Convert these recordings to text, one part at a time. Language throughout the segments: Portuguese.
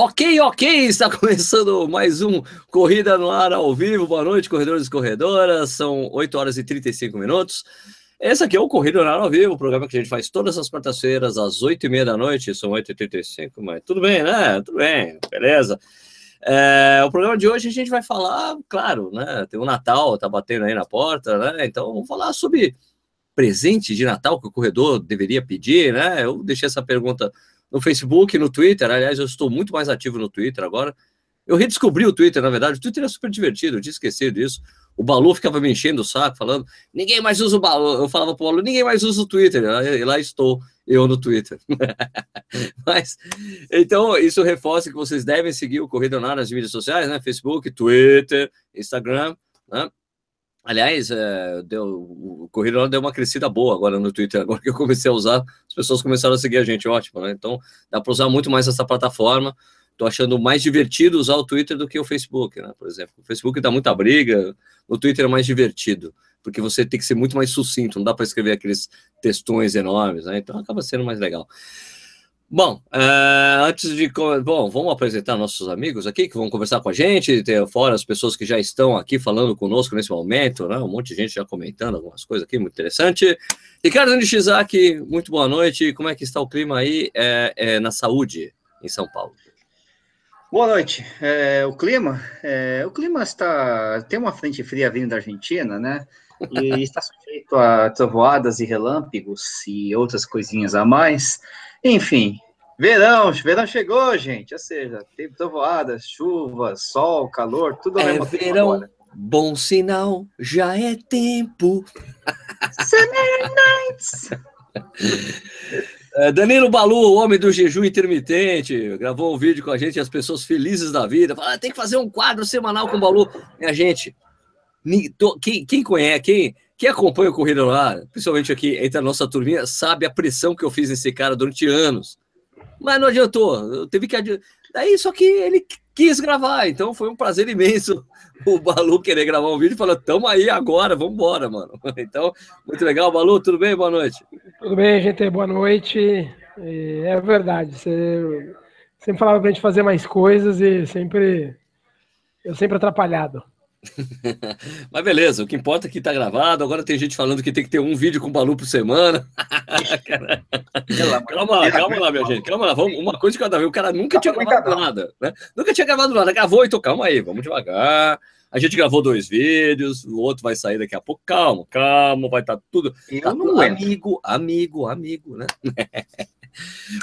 Ok, ok, está começando mais um Corrida no Ar ao vivo. Boa noite, corredores e corredoras. São 8 horas e 35 minutos. Esse aqui é o Corrida no Ar ao vivo, o programa que a gente faz todas as quartas-feiras, às 8 e meia da noite. São 8h35, mas tudo bem, né? Tudo bem, beleza. É, o programa de hoje a gente vai falar, claro, né? Tem o Natal, tá batendo aí na porta, né? Então vamos falar sobre presente de Natal que o corredor deveria pedir, né? Eu deixei essa pergunta no Facebook, no Twitter. Aliás, eu estou muito mais ativo no Twitter agora. Eu redescobri o Twitter, na verdade. O Twitter é super divertido, eu tinha esquecido disso. O Balu ficava me enchendo o saco, falando: ninguém mais usa o Balu. Eu falava para o Balu: ninguém mais usa o Twitter. E lá estou, eu no Twitter. Mas, então, isso reforça que vocês devem seguir o Corrida nas mídias sociais, né? Facebook, Twitter, Instagram, né? Aliás, é, deu, o Corrida deu uma crescida boa agora no Twitter, agora que eu comecei a usar, as pessoas começaram a seguir a gente, ótimo, né? Então, dá para usar muito mais essa plataforma. Estou achando mais divertido usar o Twitter do que o Facebook, né? Por exemplo, o Facebook dá muita briga, o Twitter é mais divertido, porque você tem que ser muito mais sucinto, não dá para escrever aqueles textões enormes, né? Então, acaba sendo mais legal. Bom, uh, antes de. Bom, vamos apresentar nossos amigos aqui que vão conversar com a gente, ter fora as pessoas que já estão aqui falando conosco nesse momento, né? Um monte de gente já comentando algumas coisas aqui, muito interessante. Ricardo Nishizaki, muito boa noite. Como é que está o clima aí é, é, na saúde em São Paulo? Boa noite. É, o clima, é, o clima está tem uma frente fria vindo da Argentina, né? E está sujeito a trovoadas e relâmpagos e outras coisinhas a mais. Enfim, verão, verão chegou, gente. Ou seja, teve trovoadas, chuva, sol, calor, tudo ao é mesmo verão, agora. Bom sinal, já é tempo. Summer nights. É, Danilo Balu, o homem do jejum intermitente, gravou um vídeo com a gente e as pessoas felizes da vida. Fala, ah, tem que fazer um quadro semanal com o Balu. Minha gente, quem, quem conhece, quem, quem acompanha o Corrida no Ar, principalmente aqui entre a nossa turminha, sabe a pressão que eu fiz nesse cara durante anos. Mas não adiantou, eu teve que adiantar. Daí só que ele quis gravar, então foi um prazer imenso o Balu querer gravar um vídeo e falar: tamo aí agora, vamos mano. Então, muito legal, Balu, tudo bem? Boa noite. Tudo bem, gente, boa noite. É verdade, você sempre falava pra gente fazer mais coisas e sempre eu sempre atrapalhado. Mas beleza, o que importa é que tá gravado. Agora tem gente falando que tem que ter um vídeo com o Balu por semana. calma lá, calma lá, minha gente. Calma lá, vamos, uma coisa de cada vez. O cara nunca tinha gravado nada, né? Nunca tinha gravado nada. Gravou, então calma aí, vamos devagar. A gente gravou dois vídeos, o outro vai sair daqui a pouco. Calma, calma, vai estar tá tudo. Tá tudo amigo, amigo, amigo, né?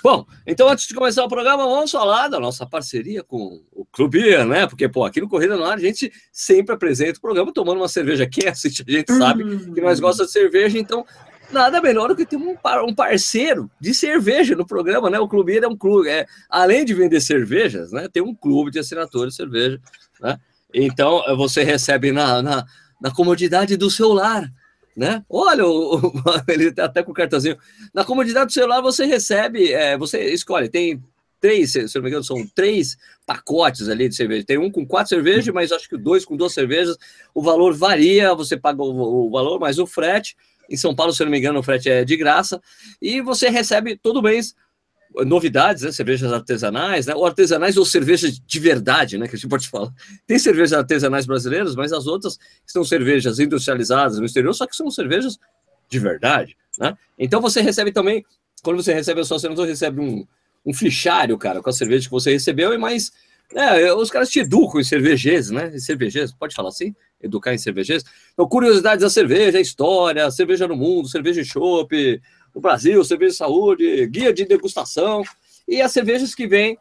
Bom, então antes de começar o programa, vamos falar da nossa parceria com o Clube, né? Porque, pô, aqui no Corrida no Ar a gente sempre apresenta o programa tomando uma cerveja. Quem assiste a gente sabe que nós gostamos de cerveja, então nada melhor do que ter um, par, um parceiro de cerveja no programa, né? O Clube é um clube, é, além de vender cervejas, né? Tem um clube de assinaturas de cerveja, né? Então você recebe na, na, na comodidade do seu lar né? Olha, o, o, ele tá até com o cartãozinho. Na comodidade do celular você recebe, é, você escolhe, tem três, se não me engano, são três pacotes ali de cerveja. Tem um com quatro cervejas, mas acho que dois com duas cervejas. O valor varia, você paga o, o valor mais o frete. Em São Paulo, se não me engano, o frete é de graça. E você recebe todo mês novidades, né? cervejas artesanais, né? ou artesanais ou cervejas de verdade, né? que a gente pode falar. Tem cervejas artesanais brasileiras, mas as outras são cervejas industrializadas no exterior, só que são cervejas de verdade. Né? Então você recebe também, quando você recebe a sua assinatura, recebe um, um fichário, cara, com a cerveja que você recebeu e mais. É, os caras te educam em cervejês, né? Em cervejês, pode falar assim? Educar em cervejês. Então, curiosidades da cerveja, história, cerveja no mundo, cerveja e chopp, no Brasil, cerveja de saúde, guia de degustação e as cervejas que vêm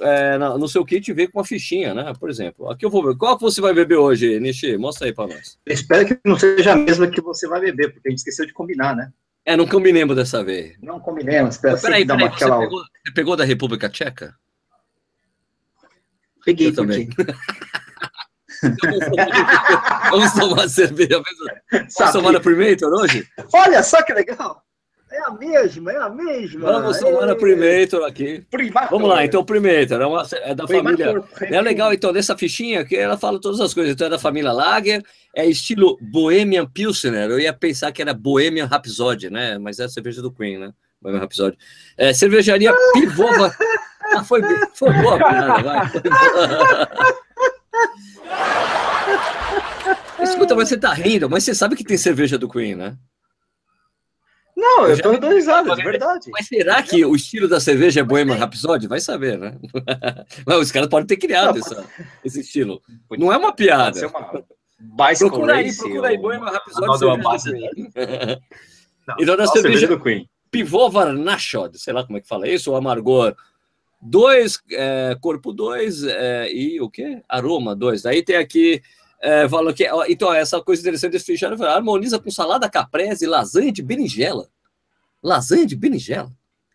é, no seu kit vem com uma fichinha, né? Por exemplo, aqui eu vou ver. Qual que você vai beber hoje, Nishi? Mostra aí para nós. Eu espero que não seja a mesma que você vai beber, porque a gente esqueceu de combinar, né? É, não combinemos dessa vez. Não combinemos. Espera, peraí, peraí, você, aquela... pegou, você pegou da República Tcheca? Peguei eu também. Vamos tomar cerveja? Vamos tomar a Primator hoje? Olha só que legal! É a mesma, é a mesma. Vamos tomar a Primator aqui. Primator. Vamos lá, então, Primator é, uma, é da Primator. família. É legal, então, dessa fichinha que ela fala todas as coisas. Então, é da família Lager, é estilo Bohemian Pilsner. Eu ia pensar que era Bohemian Rhapsody, né? Mas é a cerveja do Queen, né? Bohemian Rhapsody. É, cervejaria Pivova. Ah, foi, foi boa piada, vai. Foi boa. Escuta, mas você tá rindo, mas você sabe que tem cerveja do Queen, né? Não, eu, eu tô dando risada, é verdade. Mas será que o estilo da cerveja é Bohemian Rhapsody? Vai saber, né? Mas os caras podem ter criado essa, esse estilo. Não é uma piada. Uma procura aí, procura aí, Bohemian Rhapsody. então, da cerveja do Queen. Pivô Varnashod, sei lá como é que fala isso, o amargor 2, é, corpo 2 é, e o quê? Aroma 2. Aí tem aqui é, falou que, então, essa coisa interessante desse feijão, harmoniza com salada caprese lasanha de berinjela. Lasanha de berinjela?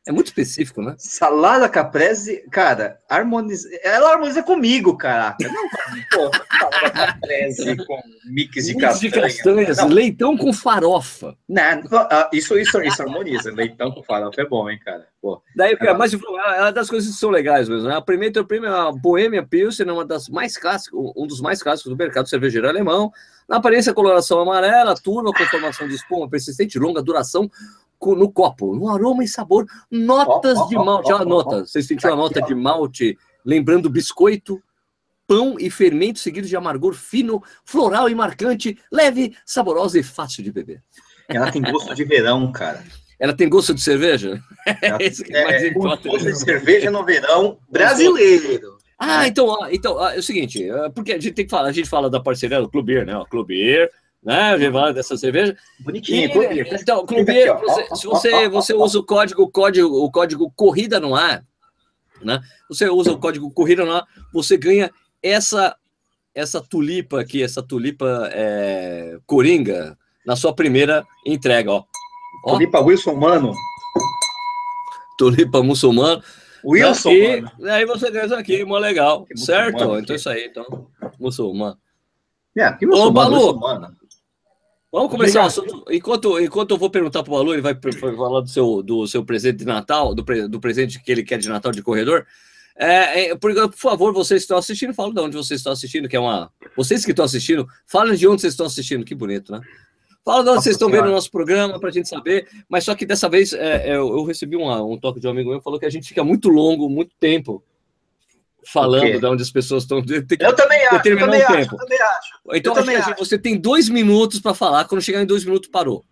É muito específico, né? Salada caprese, cara, harmoniza. Ela harmoniza comigo, caraca. Não, pô, salada caprese com mix de mix de castanhas, não. leitão com farofa. Não, isso, isso, isso harmoniza. Leitão com farofa é bom, hein, cara. Pô, Daí, cara, é mas é uma das coisas que são legais mesmo. Né? A primeira, a primeira a Bohemia Pilsen é uma das mais clássicas, um dos mais clássicos do mercado cervejeiro alemão. Na aparência, coloração amarela, turma com formação de espuma persistente, longa duração, no copo, no aroma e sabor, notas oh, oh, de malte. Oh, a nota, você sentiu a nota de malte, lembrando biscoito, pão e fermento, seguido de amargor fino, floral e marcante, leve, saborosa e fácil de beber. Ela tem gosto de verão, cara. Ela tem gosto de cerveja? Ela, é, é, gosto de cerveja no verão brasileiro. Ah, então, então é o seguinte, é, porque a gente tem que falar, a gente fala da parceria do Clube né? O Clube né? Fala dessa cerveja. Bonitinho, e, Clube Então, Clube você, se você, você usa o código, código, o código corrida no ar, né? Você usa o código corrida no ar, você ganha essa essa tulipa aqui, essa tulipa é, coringa na sua primeira entrega, ó. ó. Tulipa Wilson Mano. Tulipa muçulmano. Wilson. E aí você ganha isso aqui, mó legal, certo? Então isso aí, então muçulmano. É, que muçulmano, Ô, Balu, muçulmano. Vamos começar o assunto. Enquanto, enquanto eu vou perguntar para o Balu, ele vai falar do seu, do seu presente de Natal, do, do presente que ele quer de Natal de corredor. É, é, por, por, favor, vocês estão assistindo, fala de onde vocês estão assistindo, que é uma. Vocês que estão assistindo, falem de onde vocês estão assistindo, que bonito, né? Fala de onde vocês estão vendo o nosso programa para a gente saber, mas só que dessa vez é, é, eu, eu, recebi uma, um toque de um amigo meu falou que a gente fica muito longo, muito tempo falando de onde as pessoas estão. eu também acho, eu também, acho, tempo. também acho. Então, também acho. você tem dois minutos para falar, quando chegar em dois minutos, parou.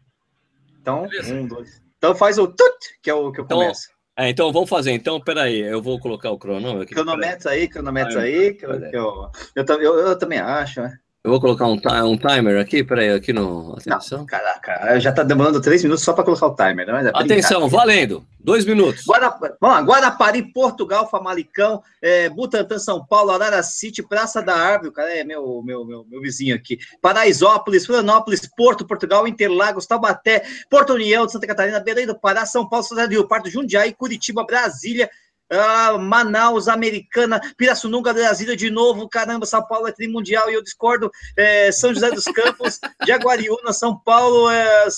Então, Beleza? um, dois. Então faz o tut, que é o que eu então, começo. É, então vamos fazer. Então, peraí, eu vou colocar o cronômetro aqui. Cronômetro aí, cronômetro aí, que eu, eu, eu, eu, também acho, né? Eu vou colocar um, um timer aqui, peraí, aqui no. Atenção. Não, caraca, já tá demorando três minutos só para colocar o timer, né? É Atenção, valendo. Dois minutos. Guarda, vamos lá, Guarapari, Portugal, Famalicão, é, Butantã, São Paulo, Arara City, Praça da Árvore, cara, é meu, meu, meu, meu vizinho aqui. Paraisópolis, Florianópolis, Porto, Portugal, Interlagos, Taubaté, Porto União Santa Catarina, Belém do Pará, São Paulo, Cidade do Rio Pardo, Jundiaí, Curitiba, Brasília, ah, Manaus, Americana, Pirassununga, Brasília de novo, caramba, São Paulo é trimundial e eu discordo, é, São José dos Campos, Jaguariúna, São Paulo, é, é,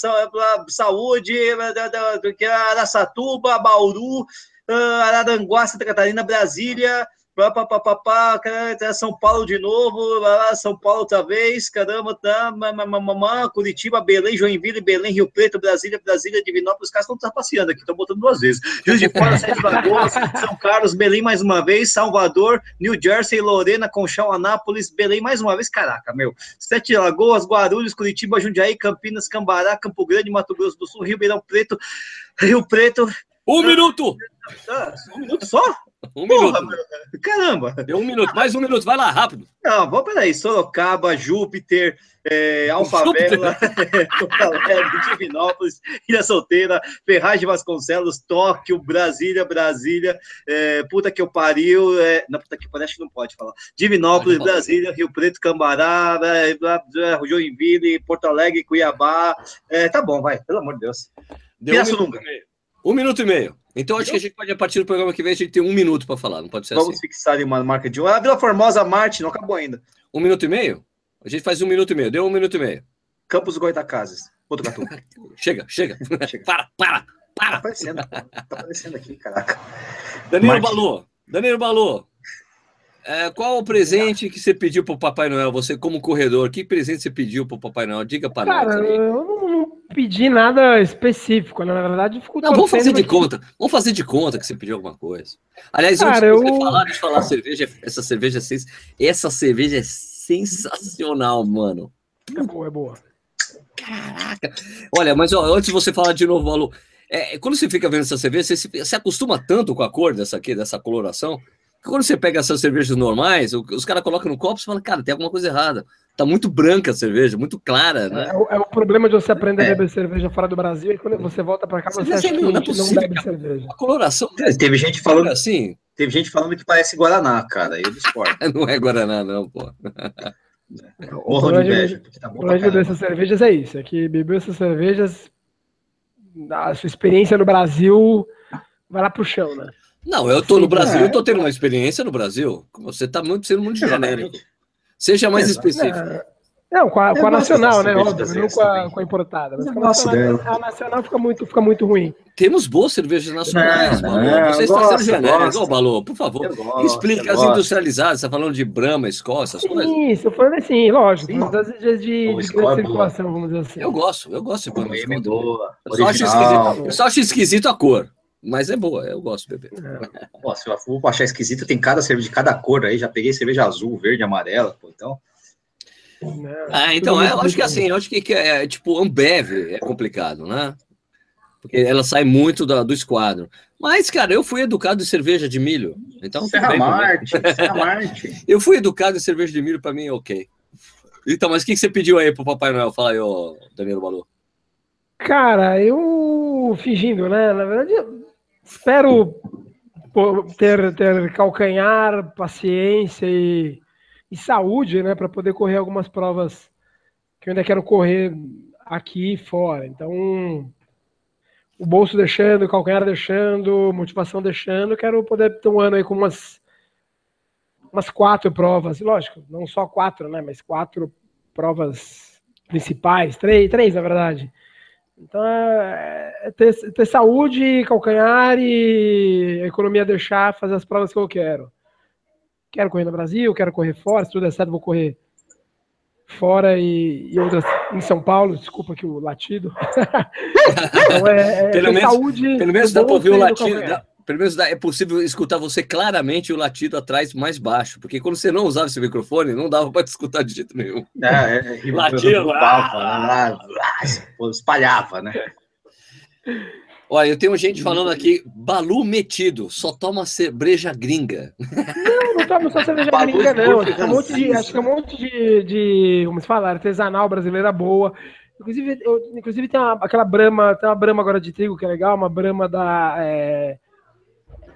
Saúde, é, Araçatuba, Bauru, ah, Araranguá, Santa Catarina, Brasília, pá, pá, pá, pá, pá, São Paulo de novo, São Paulo outra vez, caramba, tá, mamamã, Curitiba, Belém, Joinville, Belém, Rio Preto, Brasília, Brasília, Divinópolis, os caras estão trapaceando aqui, estão botando duas vezes. Juiz de Fora, Sete Lagoas, São Carlos, Belém mais uma vez, Salvador, New Jersey, Lorena, Conchal, Anápolis, Belém mais uma vez, caraca, meu. Sete Lagoas, Guarulhos, Curitiba, Jundiaí, Campinas, Cambará, Campo Grande, Mato Grosso do Sul, Rio Beirão Preto, Rio Preto. Um minuto! Um minuto só? Um Porra, minuto. Caramba! Deu um minuto, mais um minuto, vai lá, rápido. Não, vamos peraí. Sorocaba, Júpiter, é, Alfavela, Divinópolis, Ilha Solteira, Ferraz de Vasconcelos, Tóquio, Brasília, Brasília, é, puta que eu pariu, é, não, puta que pariu, acho que não pode falar. Divinópolis, Brasília, Rio Preto, Cambará, é, Joinville, Porto Alegre, Cuiabá. É, tá bom, vai, pelo amor de Deus. Deu um minuto, um minuto e meio. Então acho que a gente pode, a partir do programa que vem, a gente tem um minuto para falar, não pode ser Vamos assim. fixar ali uma marca de um. A Vila Formosa, Marte, não acabou ainda. Um minuto e meio? A gente faz um minuto e meio, deu um minuto e meio. Campos Goitacazes, outro gato. chega, chega, chega. para, para, para. Tá aparecendo, tá aparecendo aqui, caraca. Danilo Marte. Balu, Danilo Balu, é, qual o presente que você pediu para o Papai Noel? Você, como corredor, que presente você pediu para o Papai Noel? Diga para nós. Cara, eu pedi nada específico, né? na verdade, fico Não, vamos fazer de conta. Vamos fazer de conta que você pediu alguma coisa. Aliás, Cara, antes de você eu... falar, deixa eu falar cerveja, essa cerveja é essa cerveja é sensacional, mano. É boa, é boa. Caraca. Olha, mas ó, antes de você falar de novo, é, quando você fica vendo essa cerveja, você se, acostuma tanto com a cor dessa aqui, dessa coloração, quando você pega essas cervejas normais, os caras colocam no copo e falam, cara, tem alguma coisa errada. Tá muito branca a cerveja, muito clara, né? É, o, é o problema de você aprender é. a beber cerveja fora do Brasil e quando você volta para cá, você, você acha que não, é possível, não bebe cerveja. A coloração. É, teve gente falando assim. Teve gente falando que parece Guaraná, cara. Eu discordo. não é Guaraná, não, pô. O de inveja, tá bom problema de beber essas cervejas é isso, é que beber essas cervejas, a sua experiência no Brasil vai lá pro chão, né? Não, eu tô no Brasil, eu tô tendo uma experiência no Brasil. Você tá muito sendo muito genérico. Seja mais específico. É, não, com a, com a nacional, né? Óbvio, não com a, com a importada. Mas a nacional, a nacional fica muito, fica muito ruim. Temos boas cervejas nacionais, não, Balô. Você está sendo genérico, ô, Balô, por favor. Gosto, explica as industrializadas. Você está falando de Brahma, Escócia, essas Sim, coisas? Sim, estou falando assim, lógico. Sim. Das de, de, de circulação, vamos dizer assim. Eu gosto, eu gosto de Brahma. Eu eu só acho esquisito a cor. Mas é boa, eu gosto de beber. É. Pô, se eu for achar esquisito, tem cada cerveja de cada cor aí. Já peguei cerveja azul, verde, amarela, pô, então. Ah, então, é, eu acho que assim, eu acho que, que é tipo Ambev é complicado, né? Porque ela sai muito do, do esquadro. Mas, cara, eu fui educado em cerveja de milho. Então, Serra bem, Marte, Serra Marte. Eu fui educado em cerveja de milho, para mim, ok. Então, mas o que, que você pediu aí pro Papai Noel? Fala aí, ô Danilo Balu. Cara, eu fingindo, né? Na verdade, espero ter, ter calcanhar, paciência e e saúde, né, para poder correr algumas provas que eu ainda quero correr aqui e fora. Então, o bolso deixando, o calcanhar deixando, motivação deixando, quero poder ter um ano aí com umas umas quatro provas, lógico, não só quatro, né, mas quatro provas principais, três, três na verdade. Então é, é ter, ter saúde, calcanhar e a economia deixar fazer as provas que eu quero. Quero correr no Brasil, quero correr fora, se tudo der certo, vou correr fora e, e outras em São Paulo, desculpa aqui o latido. então, é, é, pelo, menos, saúde, pelo menos dá para ouvir o latido. Dá, pelo menos é possível escutar você claramente o latido atrás mais baixo, porque quando você não usava esse microfone, não dava para te escutar de jeito nenhum. É, é, é latido, ah, ah, espalhava, né? Olha, eu tenho gente falando aqui, Balu metido, só toma cerveja gringa. Não, não toma só cerveja gringa, não. Acho que, é um monte de, acho que é um monte de, de como se fala, artesanal brasileira boa. Inclusive, eu, inclusive tem uma, aquela brama, tem uma brama agora de trigo que é legal, uma brama da é,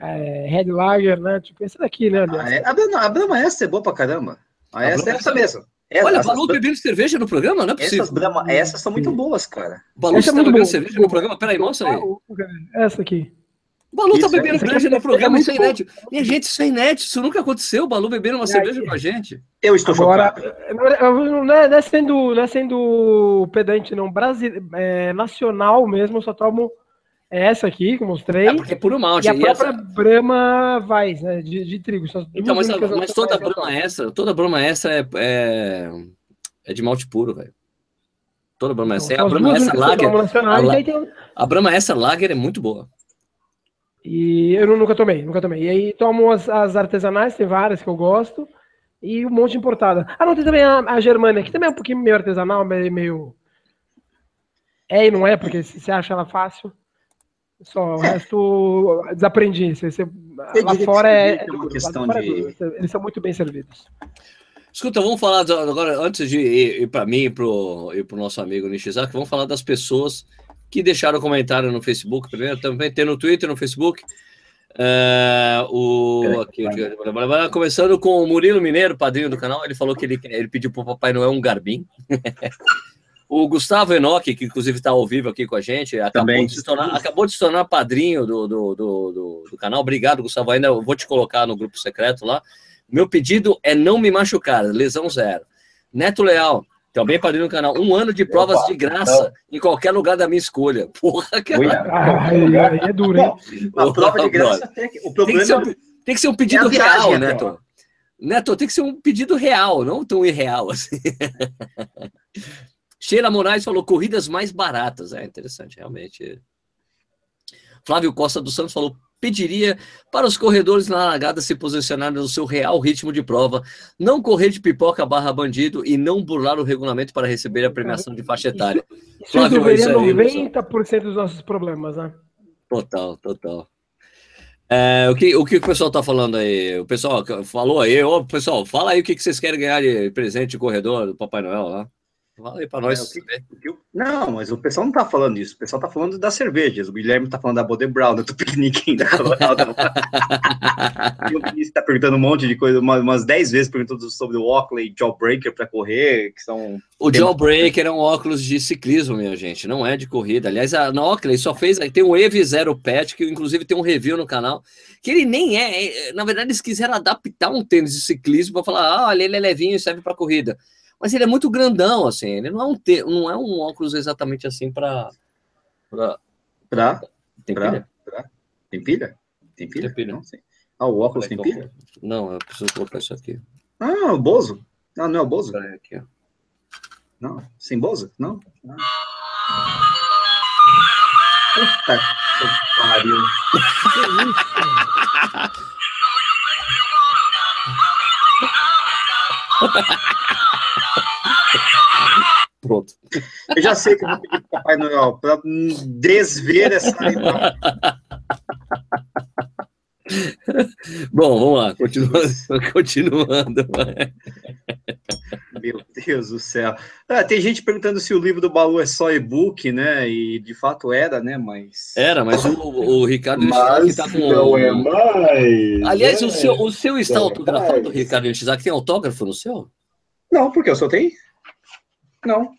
é, Red Lager, né? Tipo, essa daqui, né? Ah, é, a, brama, a brama essa é boa pra caramba. A, a essa é essa mesmo. Essa, Olha, Balu bebendo cerveja no programa, não é possível. Essas, Brahma, essas são muito boas, cara. Balu está é bebendo cerveja no programa? Peraí, mostra aí. Essa aqui. O Balu tá bebendo cerveja no programa, isso é inédito. Minha gente, isso é inédito, isso nunca aconteceu. O Balu bebendo uma cerveja com a gente. Eu estou Agora, Não é, não é, sendo, não é sendo pedante, não. Brasil, é, nacional mesmo, eu só tomo é essa aqui, que eu mostrei. É porque é puro malte. E a e própria essa... Brahma vai, né? De, de trigo. então, mas, mas toda Brahma extra, toda Brahma extra é, é, é de malte puro, velho. Toda Brahma extra. Então, a Brahma extra Lager. A, a Brahma extra Lager é muito boa. E eu nunca tomei, nunca tomei. E aí tomo as, as artesanais, tem várias que eu gosto. E um monte importada. Ah, não, tem também a, a Germânia, que também é um pouquinho meio artesanal, meio. meio... É e não é, porque você acha ela fácil. Só, o resto desaprendi. Você, você, lá fora é, é, uma questão de... É eles são muito bem servidos. Escuta, vamos falar agora, antes de ir, ir para mim e para o nosso amigo Nishizaki, vamos falar das pessoas que deixaram comentário no Facebook primeiro, também tem no Twitter, no Facebook. Uh, o, aqui, começando com o Murilo Mineiro, padrinho do canal, ele falou que ele, ele pediu para o Papai Noel um garbim. O Gustavo Enoch, que inclusive está ao vivo aqui com a gente, acabou, de se, tornar, acabou de se tornar padrinho do, do, do, do, do canal. Obrigado, Gustavo. Ainda vou te colocar no grupo secreto lá. Meu pedido é não me machucar, lesão zero. Neto Leal, também padrinho do canal. Um ano de provas Opa, de graça não. em qualquer lugar da minha escolha. Porra, que aí, aí é duro, hein? A prova de graça tem que, o problema tem que, ser um, tem que ser um pedido é viagem, real, Neto. Neto, tem que ser um pedido real, não tão irreal assim. Sheila Moraes falou corridas mais baratas. É interessante, realmente. Flávio Costa dos Santos falou: pediria para os corredores na largada se posicionarem no seu real ritmo de prova, não correr de pipoca barra bandido e não burlar o regulamento para receber a premiação de faixa etária. Isso, Flávio, resolveria isso 90% dos nossos problemas, né? Total, total. É, o, que, o que o pessoal tá falando aí? O pessoal falou aí, ô, pessoal, fala aí o que, que vocês querem ganhar de presente de corredor do Papai Noel lá. Fala aí pra nós. É, que, que, não, mas o pessoal não tá falando isso. O pessoal tá falando das cervejas. O Guilherme tá falando da Bode Brown, do piquenique ainda. o Vinícius tá perguntando um monte de coisa, umas 10 vezes perguntando sobre o Oakley Jawbreaker para correr, que são. O Jawbreaker é um óculos de ciclismo, minha gente, não é de corrida. Aliás, a Oakley só fez. Tem o Ev Zero Pet, que inclusive tem um review no canal, que ele nem é. Na verdade, eles quiseram adaptar um tênis de ciclismo para falar: ah, olha, ele é levinho e serve para corrida mas ele é muito grandão, assim, ele não é um, te, não é um óculos exatamente assim para. Pra... Pra... Tem pra... pilha? Pra... Tem pilha? Tem pilha? Tem pilha. Não, sim. Ah, o óculos tem pilha? Não, eu preciso colocar isso aqui. Ah, o Bozo? Não, não é o Bozo? Aqui, ó. Não, sem Bozo? Não. não. Puta que pariu. Que isso? Pronto. Eu já sei que eu vou pedir para o Papai Noel para desver essa. Bom, vamos lá, continuando. continuando. Meu Deus do céu. Ah, tem gente perguntando se o livro do Balu é só e-book, né? E de fato era, né? Mas. Era, mas o, o Ricardo mas tá com. Não é mais. Aliás, é. o seu, o seu está é autografado, mais. Ricardo Ishizaki? Tem autógrafo no seu? Não, porque eu só tenho. Não.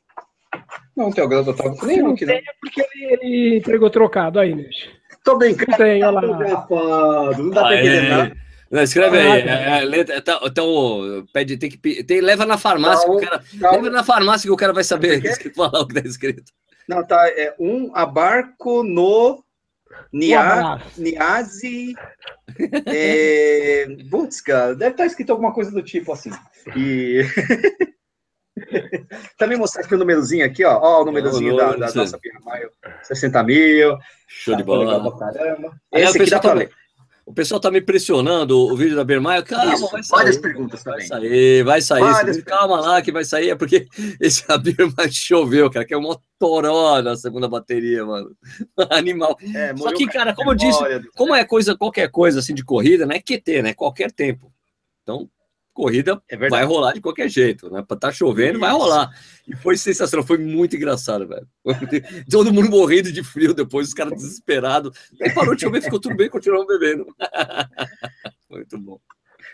Não tem autógrafo nenhum aqui, né? porque ele, ele entregou trocado aí, Nish. Tô brincando. Não tem, olha lá. Não dá pra entender nada. Não, escreve aí. É, é, então, então, pede, tem que tem, leva na farmácia não, que o cara. Não. Leva na farmácia que o cara vai saber que falar o que está escrito. Não, tá. É um abarco no Nia, Niazi. É, cara, deve estar escrito alguma coisa do tipo assim. E. Também mostrar aqui o númerozinho aqui, ó. Ó, o númerozinho oh, da, da nossa Pia Maio. 60 mil. Show tá de bola. Caramba. Esse aqui dá pra ler. O pessoal tá me pressionando o vídeo da Bermaia. Calma, Isso, vai sair. Várias perguntas também. Vai sair, vai sair. Calma lá que vai sair. É porque esse a Bermaia choveu, cara, que é uma toró na segunda bateria, mano. Animal. É, Só que, cara, como eu disse, como é coisa, qualquer coisa assim de corrida, não é QT, né? Qualquer tempo. Então, corrida é vai rolar de qualquer jeito, né? Pra tá chovendo, Isso. vai rolar. E foi sensacional, foi muito engraçado, velho. Todo mundo morrendo de frio depois, os caras desesperados. Aí parou de chover, ficou tudo bem, continuamos bebendo. muito bom.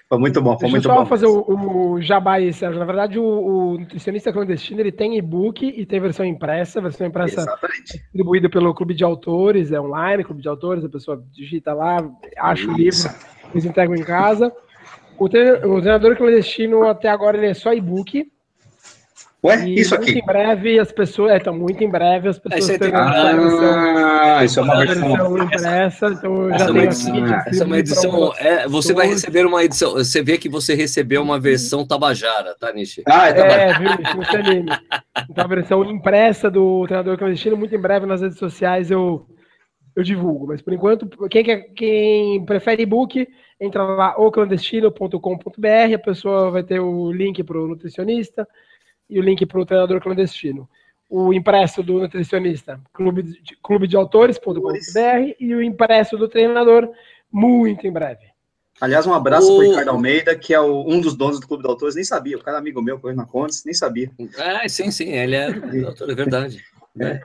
Foi muito bom, foi Deixa muito eu só fazer o, o jabá aí, Sérgio. Na verdade, o, o Nutricionista Clandestino ele tem e-book e tem versão impressa. A versão impressa Exatamente. distribuída pelo Clube de Autores, é online, Clube de Autores, a pessoa digita lá, acha o livro, eles entregam em casa. O, o treinador clandestino até agora ele é só e-book. Ué, isso aqui. Muito em breve as pessoas. É, então, muito em breve as pessoas é, terão ah, isso é uma versão impressa. Então já essa, é edição, aqui, essa é uma edição. É, você vai receber uma edição. Você vê que você recebeu uma versão tabajara, tá, Nishi? Ah, é, tabajara. é viu, Nishi, Então, a versão impressa do treinador clandestino, muito em breve nas redes sociais eu, eu divulgo. Mas por enquanto, quem, quer, quem prefere e-book entra lá oclandestino.com.br, a pessoa vai ter o link para o nutricionista e o link para o treinador clandestino. O impresso do nutricionista, clube de, clubedeautores.com.br e o impresso do treinador, muito em breve. Aliás, um abraço o... para o Ricardo Almeida, que é o, um dos donos do Clube de Autores, nem sabia. O cara é amigo meu, correndo na Contes, nem sabia. Ah, sim, sim, ele é autor, é verdade. É.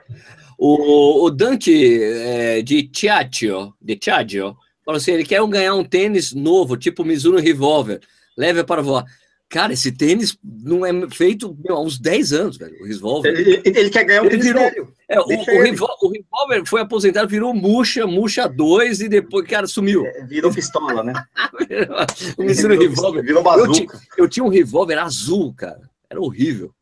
O, o Dante é, de Tiaccio, de Tiaccio, Falou assim: ele quer ganhar um tênis novo, tipo Mizuno Revolver, leve para voar. Cara, esse tênis não é feito meu, há uns 10 anos, velho. O Revolver. Ele, ele quer ganhar um tênis virou, é, o, o, foi aposentado, virou Muxa, Muxa 2 e depois, cara, sumiu. É, virou pistola, né? o Mizuno virou, Revolver. Virou bazuca. Eu, eu, tinha um Revolver azul, cara. Era horrível.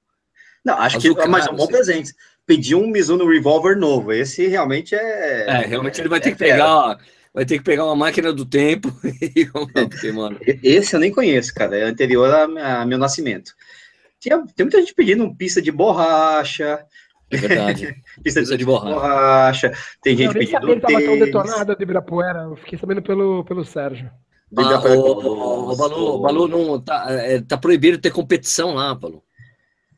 Não, acho azul que é mais um bom presente. Pedir um Mizuno Revolver novo. Esse realmente é. É, realmente ele vai ter é que pegar vai ter que pegar uma máquina do tempo e porque, mano. Esse eu nem conheço, cara. É anterior a, a meu nascimento. tinha, tem muita gente pedindo pista de borracha. É verdade. pista, pista de, de borracha. borracha. Tem gente eu pedindo. Eu nem sabia que tão detonada de Ibirapuera. Eu fiquei sabendo pelo, pelo Sérgio. Ah, o, o, Balu, o Balu não tá, é, tá proibido ter competição lá, Balu.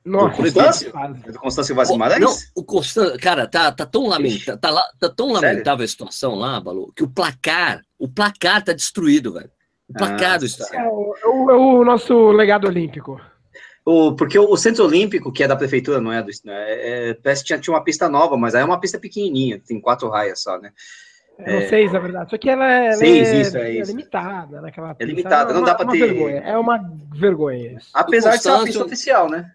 Nossa, Constâncio? Constâncio Vaz? Não, o Constâncio, cara, tá, tá tão, lamenta, tá, tá tão lamentável a situação lá, Balu, que o placar, o placar tá destruído, velho. O placar ah, do estádio. É o, é o, nosso legado olímpico. O, porque o, o, Centro Olímpico, que é da prefeitura, não é do. Né, é, parece que tinha, tinha uma pista nova, mas aí é uma pista pequenininha, tem quatro raias só, né? É, é, seis, na verdade. Só que ela é, seis, é, isso, é, é limitada, né? Aquela é limitada, não uma, dá para ter. Vergonha. É uma vergonha isso. Apesar de ser uma pista oficial, né?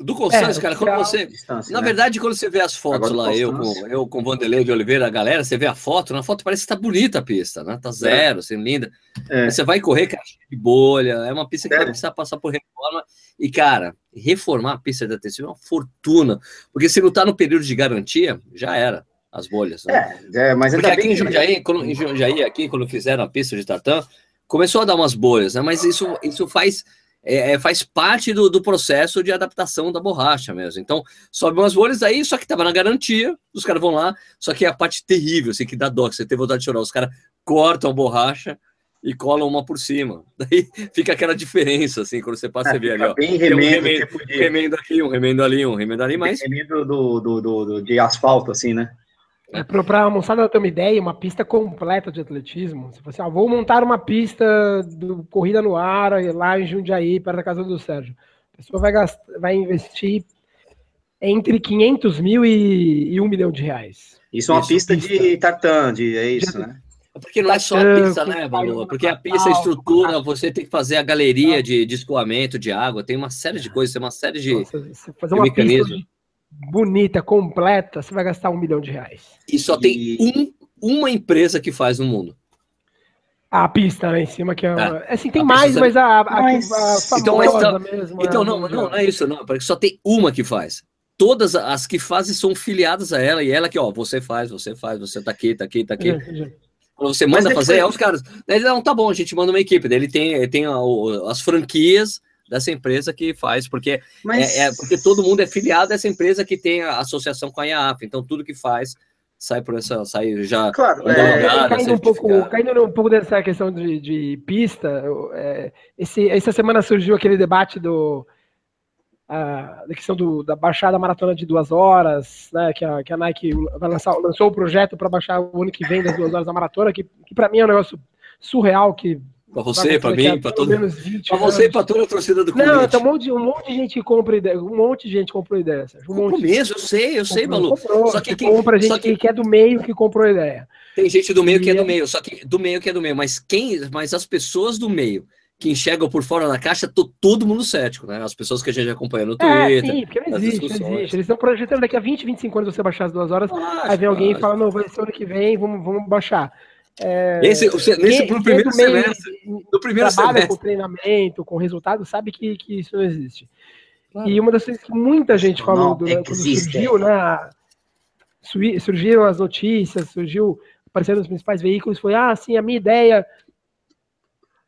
Do Constâncio, é, cara, quando você. Na né? verdade, quando você vê as fotos lá, eu com, eu com Vanderlei de Oliveira, a galera, você vê a foto, na foto parece que tá bonita a pista, né? Tá zero, assim, linda. É. Você vai correr, cara, de bolha, é uma pista que vai precisar passar por reforma. E, cara, reformar a pista de atenção é uma fortuna, porque se não tá no período de garantia, já era as bolhas. Né? É, é, mas porque aqui em Jundiaí, quando, em Jundiaí, aqui, quando fizeram a pista de tartan, começou a dar umas bolhas, né? Mas isso, isso faz é, é, faz parte do, do, processo de adaptação da borracha mesmo. Então, sobe umas bolhas aí, só que tava na garantia, os caras vão lá, só que é a parte terrível, assim, que dá dó, que você tem vontade de chorar. Os caras cortam a borracha e colam uma por cima. Daí fica aquela diferença, assim, quando você passa, é, você vê ali, ó. Bem remendo, um remendo, tipo de... remendo aqui, um remendo ali, um remendo ali, mas... Remendo do, do, do, do, de asfalto, assim, né? É, para a moçada ter uma ideia, uma pista completa de atletismo. Se você, ah, vou montar uma pista do corrida no ar lá em Jundiaí, perto da casa do Sérgio. A pessoa vai, gastar, vai investir entre 500 mil e, e 1 milhão de reais. Isso é uma pista, pista, de tartan, de, é isso, de, né? É porque não é só a pista, né, Balu? Porque a pista, a estrutura, você tem que fazer a galeria de, de escoamento de água, tem uma série de coisas, tem uma série de, Nossa, fazer uma mecanismos. Bonita, completa, você vai gastar um milhão de reais. E só tem um, uma empresa que faz no mundo. A pista lá em cima, que é. é. Assim, tem mais, mas a, a, mas... a, a então, mas, tá, mesmo. Então, é não, não, não é isso, não. Porque só tem uma que faz. Todas as que fazem são filiadas a ela, e ela que, ó, você faz, você faz, você tá aqui, tá aqui, tá aqui. Quando você manda fazer, é os caras. Ele não, tá bom, a gente manda uma equipe. Ele tem, ele tem as franquias dessa empresa que faz, porque, Mas... é, é, porque todo mundo é filiado dessa empresa que tem a associação com a IAF, então tudo que faz sai por essa, sai já claro, é, caindo, um pouco, caindo um pouco dessa questão de, de pista, é, esse, essa semana surgiu aquele debate do a, da questão do, da baixada maratona de duas horas, né, que a, que a Nike vai lançar, lançou o projeto para baixar o ano que vem das duas horas da maratona, que, que para mim é um negócio surreal, que para você, para mim, para todo mundo. Para você e para toda a torcida do Corinthians. Não, tem um monte, um monte de gente que compra ideia. Um monte de gente comprou ideia. Um monte mesmo, eu sei, eu sei, Malu. Só que quem compra gente que... que é do meio que comprou ideia. Tem gente do meio que é do meio, só que do meio que é do meio. Mas quem, mas as pessoas do meio que enxergam por fora da caixa, tô todo mundo cético, né? As pessoas que a gente acompanha no é, Twitter. É, sim, porque não existe, não existe. Eles estão projetando daqui a 20, 25 anos você baixar as duas horas, aí vem alguém e fala, não, vai ser ano que vem, vamos, vamos baixar. É, Esse, nesse quem, primeiro semestre, no primeiro trabalha semestre. com treinamento, com resultado, sabe que, que isso não existe. Claro. E uma das coisas que muita gente falou do, quando surgiu, né? Surgiram as notícias, surgiu, apareceram nos principais veículos, foi, ah, sim, a minha ideia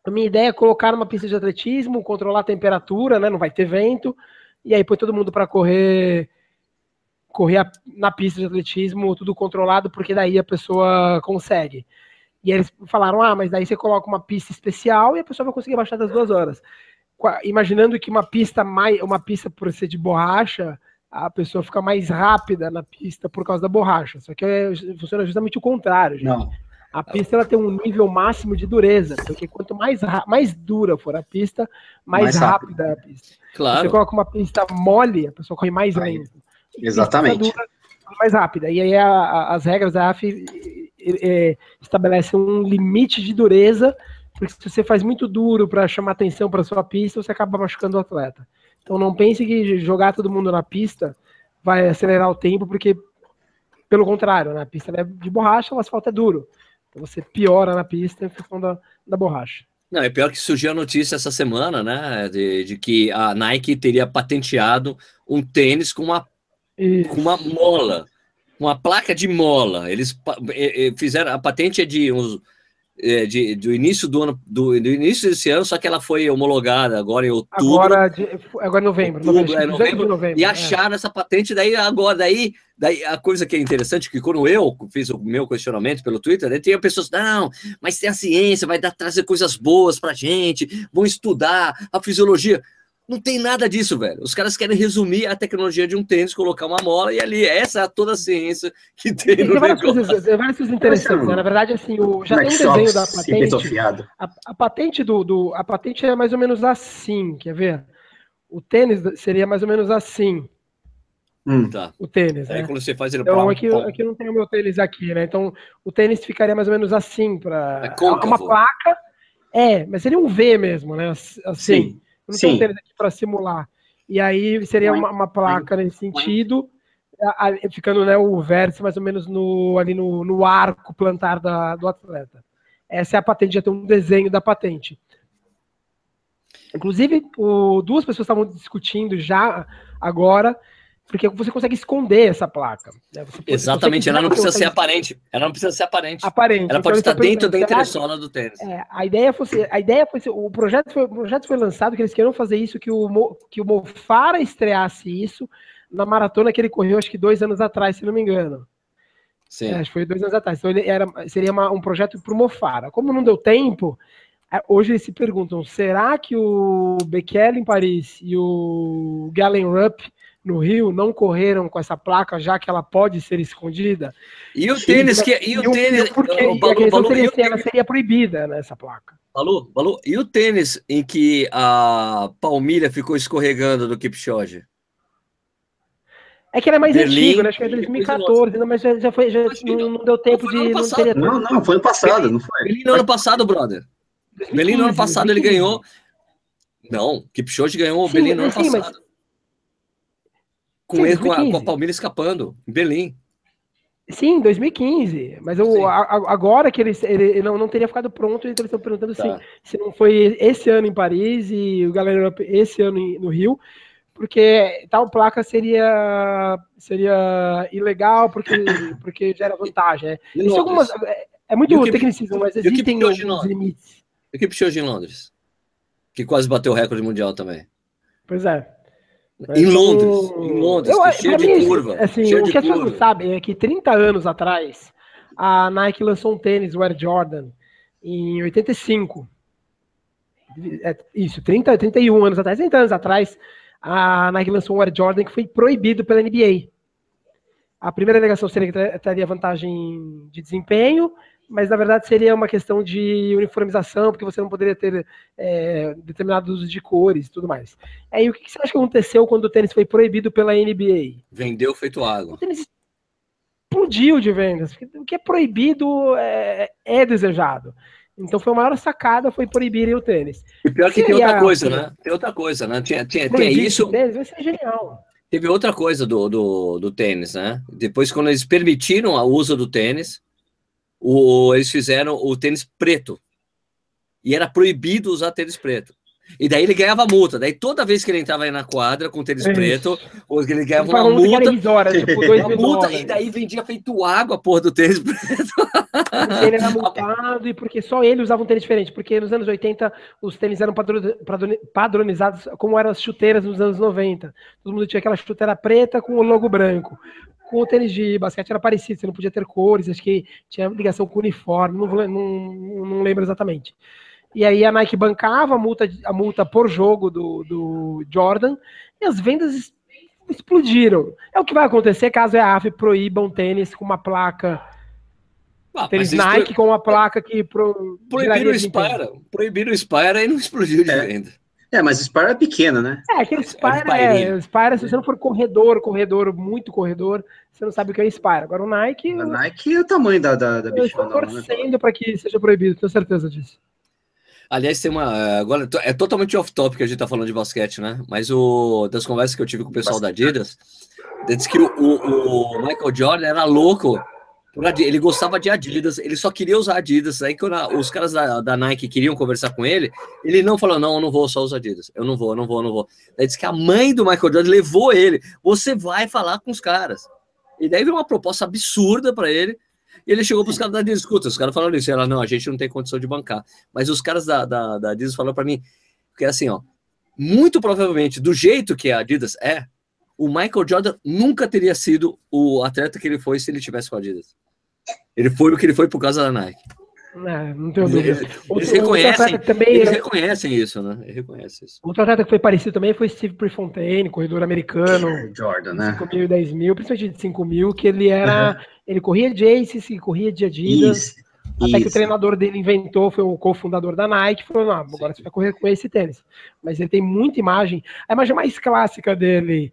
a minha ideia é colocar uma pista de atletismo, controlar a temperatura, né? Não vai ter vento, e aí põe todo mundo para correr correr na pista de atletismo, tudo controlado, porque daí a pessoa consegue. E eles falaram: ah, mas daí você coloca uma pista especial e a pessoa vai conseguir baixar das duas horas. Imaginando que uma pista mais, uma pista por ser de borracha, a pessoa fica mais rápida na pista por causa da borracha. Só que é, funciona justamente o contrário. Gente. Não. A pista ela tem um nível máximo de dureza, porque quanto mais, mais dura for a pista, mais, mais rápida é a pista. Claro. você coloca uma pista mole, a pessoa corre mais lento. Exatamente. Dura, mais rápida. E aí a, a, as regras da AF é, estabelece um limite de dureza, porque se você faz muito duro para chamar atenção para sua pista, você acaba machucando o atleta. Então não pense que jogar todo mundo na pista vai acelerar o tempo, porque pelo contrário, né? a pista é de borracha, o asfalto é duro. Então você piora na pista em função da, da borracha. Não, é pior que surgiu a notícia essa semana, né? De, de que a Nike teria patenteado um tênis com uma, com uma mola uma placa de mola. Eles fizeram a patente é de uns é, de, do início do ano, do, do, início desse ano, só que ela foi homologada agora em outubro. Agora, de, agora em novembro, outubro, novembro, é, novembro, novembro, E é. acharam essa patente, daí agora, daí, daí a coisa que é interessante, que quando eu fiz o meu questionamento pelo Twitter, tinha pessoas, não, mas tem a ciência, vai dar, trazer coisas boas pra gente, vão estudar a fisiologia. Não tem nada disso, velho. Os caras querem resumir a tecnologia de um tênis, colocar uma mola e ali, essa é toda a ciência que tem, tem no tem várias coisas, tem várias coisas interessantes. Né? Na verdade, assim, o, já tem um desenho da patente. A, a, patente do, do, a patente é mais ou menos assim, quer ver? O tênis seria mais ou menos assim. Hum. Tá. O tênis. Aí né? quando você faz ele Então, aqui, aqui não tem o meu tênis aqui, né? Então, o tênis ficaria mais ou menos assim. Pra... É uma placa. É, mas seria um V mesmo, né? Assim. Sim. Não Sim. tenho aqui para simular. E aí seria uma, uma placa nesse sentido, a, a, ficando né, o vértice mais ou menos no, ali no, no arco plantar da, do atleta. Essa é a patente, já tem um desenho da patente. Inclusive, o, duas pessoas estavam discutindo já agora porque você consegue esconder essa placa. Né? Exatamente, ela não precisa ser aparente. Ela não precisa ser aparente. Aparente. Ela pode então, estar dentro da entressola do tênis. É, a ideia fosse, a ideia foi, o projeto foi, o projeto foi lançado que eles queriam fazer isso, que o que o Mofara estreasse isso na maratona que ele correu, acho que dois anos atrás, se não me engano. Sim. É, acho que foi dois anos atrás. Então ele era, seria uma, um projeto para o Mofara. Como não deu tempo, é, hoje eles se perguntam: será que o Bekele em Paris e o Galen Rupp no Rio não correram com essa placa, já que ela pode ser escondida. E o tênis que e o tênis, porque o Balu, a Balu, seria, se ela seria proibida nessa placa. Balu, Balu, e o tênis em que a Palmilha ficou escorregando do Kipchoge? É que era mais Berlim, antigo, né? Acho que é 2014, não, mas já, já foi, já não, não, deu tempo não de. Não, teria... não, não, foi ano passado, Berlim, não foi? Berlim no ano passado, brother. 2015, Berlim no ano passado 2015. ele ganhou. Não, Kipchoge ganhou o Berlim no ano sim, passado. Mas com, ele, com, a, com a Palmeiras escapando, em Berlim. Sim, 2015. Mas eu, a, agora que ele, ele não, não teria ficado pronto, então eles estão perguntando tá. se, se não foi esse ano em Paris e o Galera esse ano no Rio, porque tal placa seria, seria ilegal, porque, porque gera vantagem. É, algumas, é, é muito tecnicismo, mas existem alguns limites. E o que puxou em Londres? Que quase bateu o recorde mundial também. Pois é. Em Londres, em Londres, eu, cheio de mim, curva. Assim, cheio o que as pessoas não sabem é que 30 anos atrás, a Nike lançou um tênis, o Air Jordan, em 85. É, isso, 30, 31 anos atrás, 30 anos atrás, a Nike lançou um Air Jordan que foi proibido pela NBA. A primeira alegação seria que teria vantagem de desempenho, mas na verdade seria uma questão de uniformização, porque você não poderia ter é, determinado uso de cores e tudo mais. Aí o que você acha que aconteceu quando o tênis foi proibido pela NBA? Vendeu feito água. O tênis explodiu de vendas. O que é proibido é, é desejado. Então foi uma maior sacada, foi proibir o tênis. E pior que tem outra coisa, né? Tem outra coisa, né? Tinha, tinha, tem isso. O tênis vai ser genial. Teve outra coisa do, do, do tênis, né? Depois, quando eles permitiram o uso do tênis, o, eles fizeram o tênis preto. E era proibido usar tênis preto. E daí ele ganhava multa. Daí toda vez que ele entrava aí na quadra com tênis é preto, ele ganhava uma multa. Horas, tipo, uma multa e daí vendia feito água, porra, do tênis preto. Ele era multado e porque só ele usava um tênis diferente. Porque nos anos 80 os tênis eram padronizados como eram as chuteiras nos anos 90. Todo mundo tinha aquela chuteira preta com o logo branco com o tênis de basquete era parecido, você não podia ter cores, acho que tinha ligação com o uniforme, não, não, não lembro exatamente. E aí a Nike bancava a multa, a multa por jogo do, do Jordan e as vendas explodiram. É o que vai acontecer caso a AF proíba um tênis com uma placa. Ah, tênis Nike com uma placa que pro, proibiram o Spyra. Proibiram o Spyra e não explodiu de é. venda. É, mas Spyra é pequena, né? É, aquele Spyra, é, é Spyra, se você não for corredor, corredor, muito corredor, você não sabe o que é Spyra. Agora o Nike... A Nike é o tamanho da, da, da bichona. Eu estou né? torcendo né? para que seja proibido, tenho certeza disso. Aliás, tem uma. Agora é totalmente off-topic que a gente tá falando de basquete, né? Mas o das conversas que eu tive com o pessoal basquete. da Adidas, diz que o, o, o Michael Jordan era louco ele gostava de Adidas, ele só queria usar Adidas. Aí quando os caras da, da, Nike queriam conversar com ele, ele não falou: Não, eu não vou só usar Adidas. Eu não vou, eu não vou, eu não vou. Daí disse que a mãe do Michael Jordan levou ele. Você vai falar com os caras. E daí veio uma proposta absurda para ele. E ele chegou para os caras da Adidas, escuta, os caras falaram isso, ela, não, a gente não tem condição de bancar. Mas os caras da, da, da Adidas falaram para mim, que é assim, ó, muito provavelmente, do jeito que a Adidas é, o Michael Jordan nunca teria sido o atleta que ele foi se ele tivesse com a Adidas. Ele foi o que ele foi por causa da Nike. É, não tenho dúvida. Eles, eles reconhecem, também, eles reconhecem isso, né? Eles reconhecem isso. Outro atleta que foi parecido também foi Steve Prefontaine, corredor americano. Jordan, né? 5 mil e 10 mil, principalmente de 5 mil, que ele era. Uhum. Ele corria de Aces, corria de Adidas. Isso, até isso. que o treinador dele inventou, foi o cofundador da Nike, falou: não, agora Sim. você vai correr com esse tênis. Mas ele tem muita imagem. A imagem mais clássica dele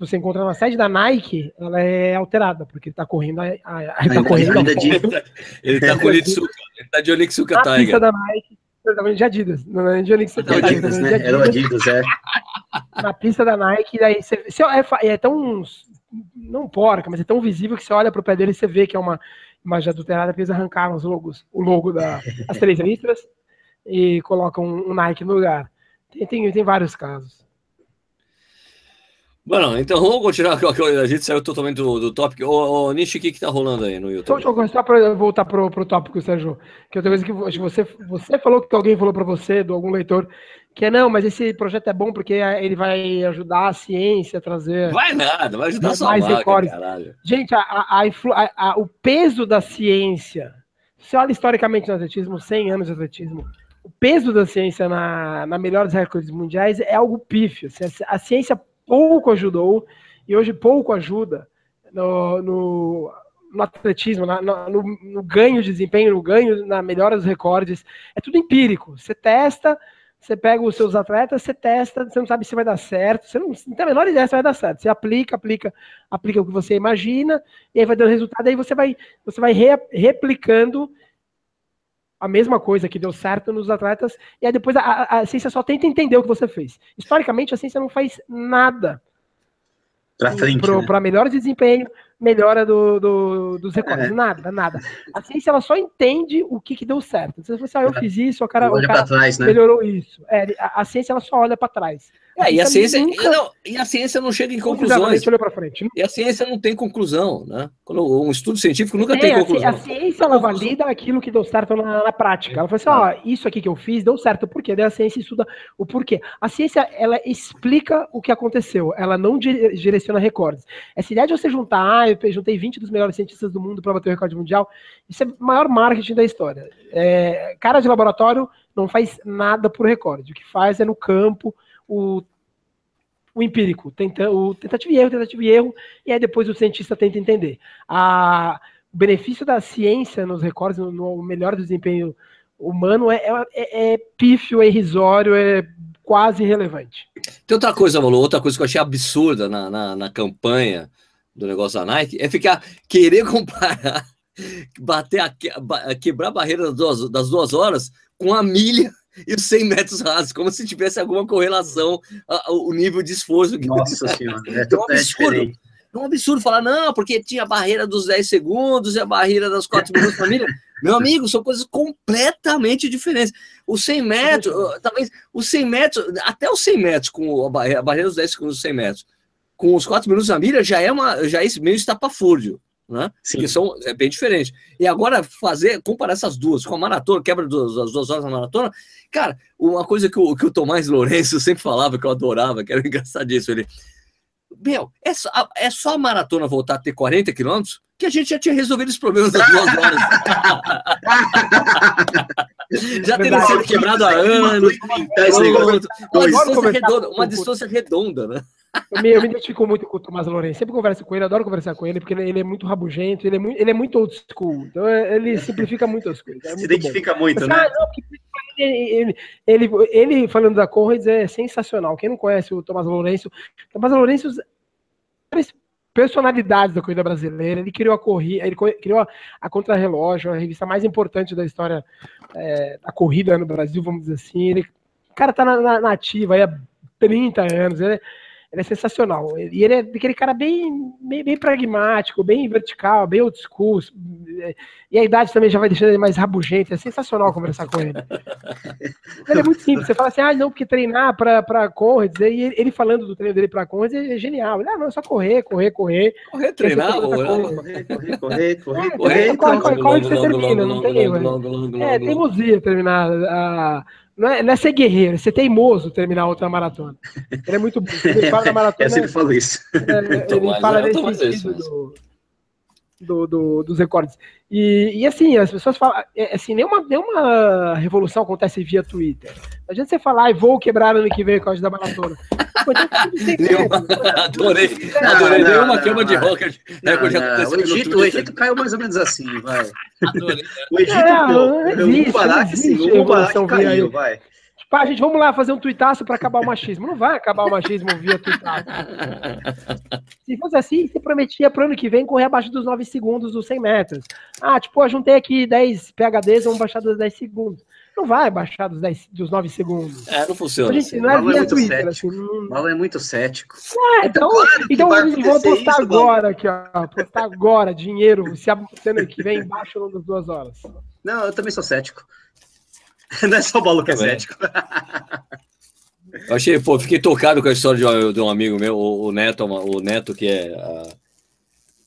você encontra na sede da Nike, ela é alterada, porque ele tá correndo. A, a, ele tá correndo ainda de, ele tá com Onitsuka, ele tá de Onitsuka Tiger. Na pista da Nike, ele de Adidas, não é de Onitsuka Tiger. Adidas, né? Adidas, Era o Adidas, é. Na pista da Nike, daí você, você é, é tão, não porca, mas é tão visível que você olha pro pé dele e você vê que é uma imagem adulterada, porque eles arrancaram os logos, o logo das da, três listras e colocam um, um Nike no lugar. Tem, tem, tem vários casos. Bueno, então vamos continuar. A gente saiu totalmente do, do tópico. Ô, ô Nishi, o que, que tá rolando aí no YouTube? Só, só para voltar pro, pro tópico, Sérgio, que outra vez que você, você falou que alguém falou para você, de algum leitor, que é não, mas esse projeto é bom porque ele vai ajudar a ciência a trazer. Vai nada, vai ajudar só mais recordes. Gente, a, a, a, o peso da ciência. Você olha historicamente no atletismo, 100 anos de atletismo, o peso da ciência na, na melhor dos recordes mundiais é algo pífio. Assim, a ciência pouco ajudou e hoje pouco ajuda no, no, no atletismo, na, no, no, ganho de desempenho, no ganho, na melhora dos recordes. É tudo empírico. Você testa, você pega os seus atletas, você testa, você não sabe se vai dar certo, você não, não tem a menor ideia se vai dar certo. Você aplica, aplica, aplica o que você imagina, e aí vai dando resultado, aí você vai, você vai re, replicando a mesma coisa que deu certo nos atletas, e aí depois a, a, ciência só tenta entender o que você fez. Historicamente, a ciência não faz nada para né? melhor desempenho, melhora do, do, dos recordes. É. Nada, nada. A ciência ela só entende o que, que deu certo. Você fala assim, ah, eu fiz isso, o cara, o cara trás, né? melhorou isso. É, a, a, ciência ela só olha para trás. É, e, a ciência, nunca... não, e a ciência não chega em conclusões. Olha para frente. E a ciência não tem conclusão, né? Quando um estudo científico nunca tem, tem conclusão. A, ciência ela valida aquilo que deu certo na, na prática. Ela fala assim, ó, oh, isso aqui que eu fiz deu certo. Por quê? Daí a ciência estuda o porquê. A ciência ela explica o que aconteceu. Ela não direciona recordes. Essa ideia de você juntar, ah, eu juntei 20 dos melhores cientistas do mundo para bater o recorde mundial, isso é o maior marketing da história. É, cara de laboratório não faz nada por recorde. O que faz é no campo o o empírico, tenta, o tentativa e erro, tentativa e erro, e aí depois o cientista tenta entender. A, o benefício da ciência nos recordes, no, no melhor desempenho humano, é, é, é, é pífio, é irrisório, é quase irrelevante. Tem outra coisa, Malu, outra coisa que eu achei absurda na, na, na campanha do negócio da Nike, é ficar, querer comparar, bater a, quebrar a barreira das duas, das duas horas com a milha e os 100 metros rasos, como se tivesse alguma correlação ao nível de esforço. Nossa senhora, é, é um absurdo. É um absurdo falar, não, porque tinha a barreira dos 10 segundos e a barreira das 4 minutos família. Meu amigo, são coisas completamente diferentes. Os 100 metros, talvez os 100 metros, até os 100 metros com a barreira, a barreira dos 10 segundos, 100 metros, com os 4 minutos na milha, já é, uma, já é meio estapafúrdio né? Sim. Que são é bem diferente. E agora fazer, comparar essas duas com a maratona, quebra das duas, duas horas na maratona, cara, uma coisa que o, que o Tomás Lourenço sempre falava, que eu adorava, que era engraçadíssimo, ele, meu, é só, é só a maratona voltar a ter 40 quilômetros que a gente já tinha resolvido os problemas das duas horas. já teria sido quebrado há anos. Uma distância redonda, uma distância redonda, né? Eu me, eu me identifico muito com o Tomás Lourenço. Sempre converso com ele, adoro conversar com ele, porque ele, ele é muito rabugento, ele é muito, ele é muito old school. Então é, ele simplifica muitas coisas. É Se identifica bom. muito, Mas, né? Ah, não, ele, ele, ele, falando da Conrads é sensacional. Quem não conhece o Tomás Lourenço, Tomás Lourenço personalidades da corrida brasileira. Ele criou a corrida, ele criou a, a Contrarrelógio, a revista mais importante da história é, da corrida no Brasil, vamos dizer assim. Ele, o cara tá na, na, na ativa aí há 30 anos. Ele, Ele é sensacional. E ele é aquele cara bem, bem, bem, pragmático, bem vertical, bem old school. E a idade também já vai deixando ele mais rabugento. É sensacional conversar com ele. ele é muito simples. Você fala assim, ah, não, porque treinar para Conrads. E ele falando do treino dele para Conrads é genial. Ele, ah, não, é só correr, correr, correr. Correr, treinar, correr, correr, correr, correr, correr, correr. Corre, corre, você termina, não tem erro. É, teimosia terminar a não é, não é ser guerreiro, é ser teimoso terminar outra maratona. Ele é muito bom. Ele fala da maratona. eu sempre falo isso. É, ele fala nesse sentido do, do, do, dos recordes. E, e assim, as pessoas falam, é, assim, nenhuma, nenhuma revolução acontece via Twitter. Não adianta você falar, e vou quebrar ano que vem o código da maratona. adorei, adorei, deu uma cama de roca. Né, o, Egito, o Egito caiu mais ou menos assim, vai. Adorei, né? O Egito, é, o, o Mubarak, sim, o Mubarak caiu, vai. Pá, gente, vamos lá fazer um tuitaço para acabar o machismo. Não vai acabar o machismo via tuitaço. Se fosse assim, você prometia para o ano que vem correr abaixo dos 9 segundos dos 100 metros. Ah, tipo, eu juntei aqui 10 PHDs, vamos baixar dos 10 segundos. Não vai baixar dos, 10, dos 9 segundos. É, não funciona. Gente, assim. não é, via é muito Twitter, cético. Assim, não... é muito cético. É, então, claro então vou apostar isso, agora aqui, ó. Apostar agora dinheiro, se a ano que vem embaixo das duas horas. Não, eu também sou cético. Não é só o Paulo que é cético. Eu achei, pô, fiquei tocado com a história de um, de um amigo meu, o, Neto, o Neto, que é. A,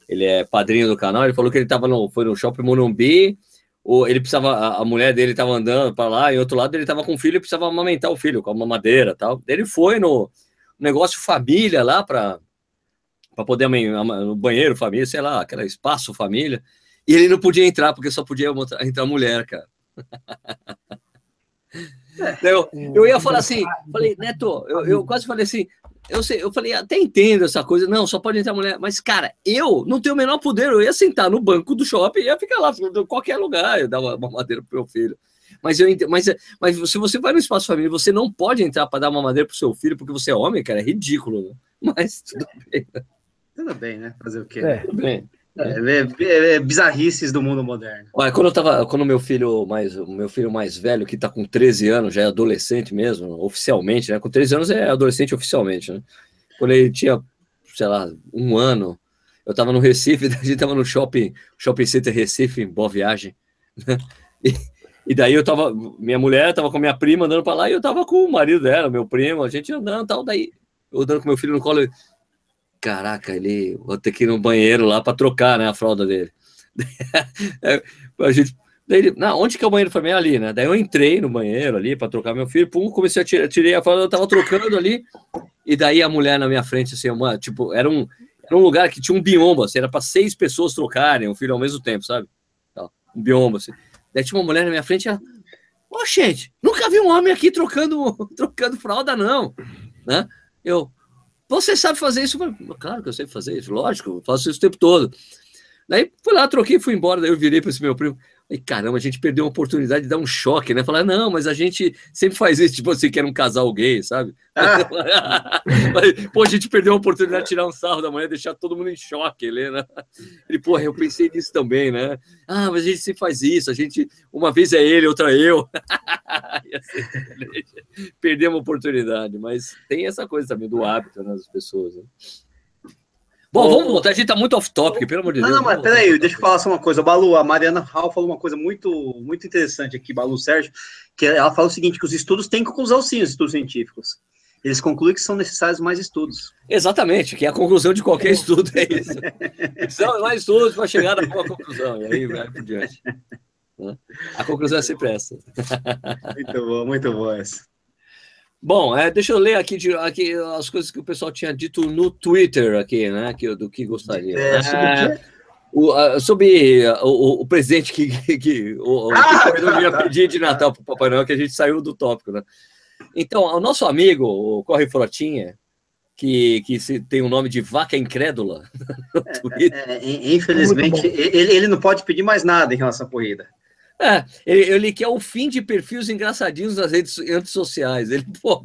ele é padrinho do canal. Ele falou que ele tava no, foi no shopping Morumbi. Ou ele precisava, a, a mulher dele estava andando para lá, e outro lado ele estava com o filho e precisava amamentar o filho com a mamadeira tal. Ele foi no negócio família lá para para poder no banheiro família, sei lá, aquele espaço família. E ele não podia entrar porque só podia entrar mulher, cara. É. Eu, eu ia falar assim, falei, Neto, eu, eu quase falei assim, eu sei, eu falei, até entendo essa coisa, não, só pode entrar mulher, mas cara, eu não tenho o menor poder, eu ia sentar no banco do shopping e ia ficar lá, em qualquer lugar, eu dava uma madeira pro meu filho. Mas eu mas, mas se você vai no espaço família, você não pode entrar para dar uma madeira pro seu filho porque você é homem, cara, é ridículo, né? Mas tudo bem. Tudo bem, né? Fazer o quê? É, tudo bem. É, é, é, é, bizarrices do mundo moderno. Quando eu tava, quando meu filho mais, meu filho mais velho, que tá com 13 anos, já é adolescente mesmo, oficialmente, né? Com 13 anos é adolescente oficialmente, né? Quando ele tinha, sei lá, um ano, eu tava no Recife, a gente tava no shopping, shopping center Recife, em Boa Viagem, né? E, e daí eu tava, minha mulher tava com minha prima andando para lá e eu tava com o marido dela, meu primo, a gente andando tal, daí eu andando com meu filho no colo, caraca, ele vou ter que ir no banheiro lá para trocar, né, a fralda dele. a gente, daí, não, onde que é o banheiro foi ali, né? Daí eu entrei no banheiro ali para trocar meu filho, pum, comecei a tirar, tirei a fralda, eu tava trocando ali, e daí a mulher na minha frente, assim, uma, tipo, era um, era um lugar que tinha um biombo, assim, era para seis pessoas trocarem o filho ao mesmo tempo, sabe? Um biombo, assim. Daí tinha uma mulher na minha frente, ela, ô, oh, gente, nunca vi um homem aqui trocando, trocando fralda, não, né? Eu, você sabe fazer isso? Claro que eu sei fazer isso, lógico, faço isso o tempo todo. Daí fui lá, troquei, fui embora, daí eu virei para esse meu primo. E caramba, a gente perdeu uma oportunidade de dar um choque, né? Falar, não, mas a gente sempre faz isso, tipo assim, que era um casal gay, sabe? Ah. pô, a gente perdeu a oportunidade de tirar um sarro da manhã, deixar todo mundo em choque, Helena. Ele, porra, eu pensei nisso também, né? Ah, mas a gente sempre faz isso, a gente, uma vez é ele, outra eu. Perdemos a oportunidade, mas tem essa coisa também do hábito nas né, pessoas, né? Bom, vamos voltar. A gente tá muito off-topic, pelo amor de não, Deus. Não, mas peraí, deixa eu falar só uma coisa. Balu, a Mariana Hall falou uma coisa muito, muito interessante aqui, Balu Sérgio, que ela fala o seguinte, que os estudos têm conclusão sim, os estudos científicos. Eles concluem que são necessários mais estudos. Exatamente, que é a conclusão de qualquer estudo é isso. São mais estudos para chegar a uma conclusão, e aí vai por diante. A conclusão é sempre essa. Muito bom, muito bom essa. Bom, é, deixa eu ler aqui, aqui as coisas que o pessoal tinha dito no Twitter aqui, né? Que, do que gostaria. É, é, o, a, sobre o, o, presente que, que, o, ah! que Noel ia pedir de Natal para o Papai Noel, que a gente saiu do tópico, né? Então, o nosso amigo, o Corre Frotinha, que, que se, tem o nome de Vaca Incrédula no Twitter. É, é, infelizmente, ele, ele não pode pedir mais nada em relação à corrida. É, ele, ele quer o fim de perfis engraçadinhos nas redes antissociais. Ele, pô,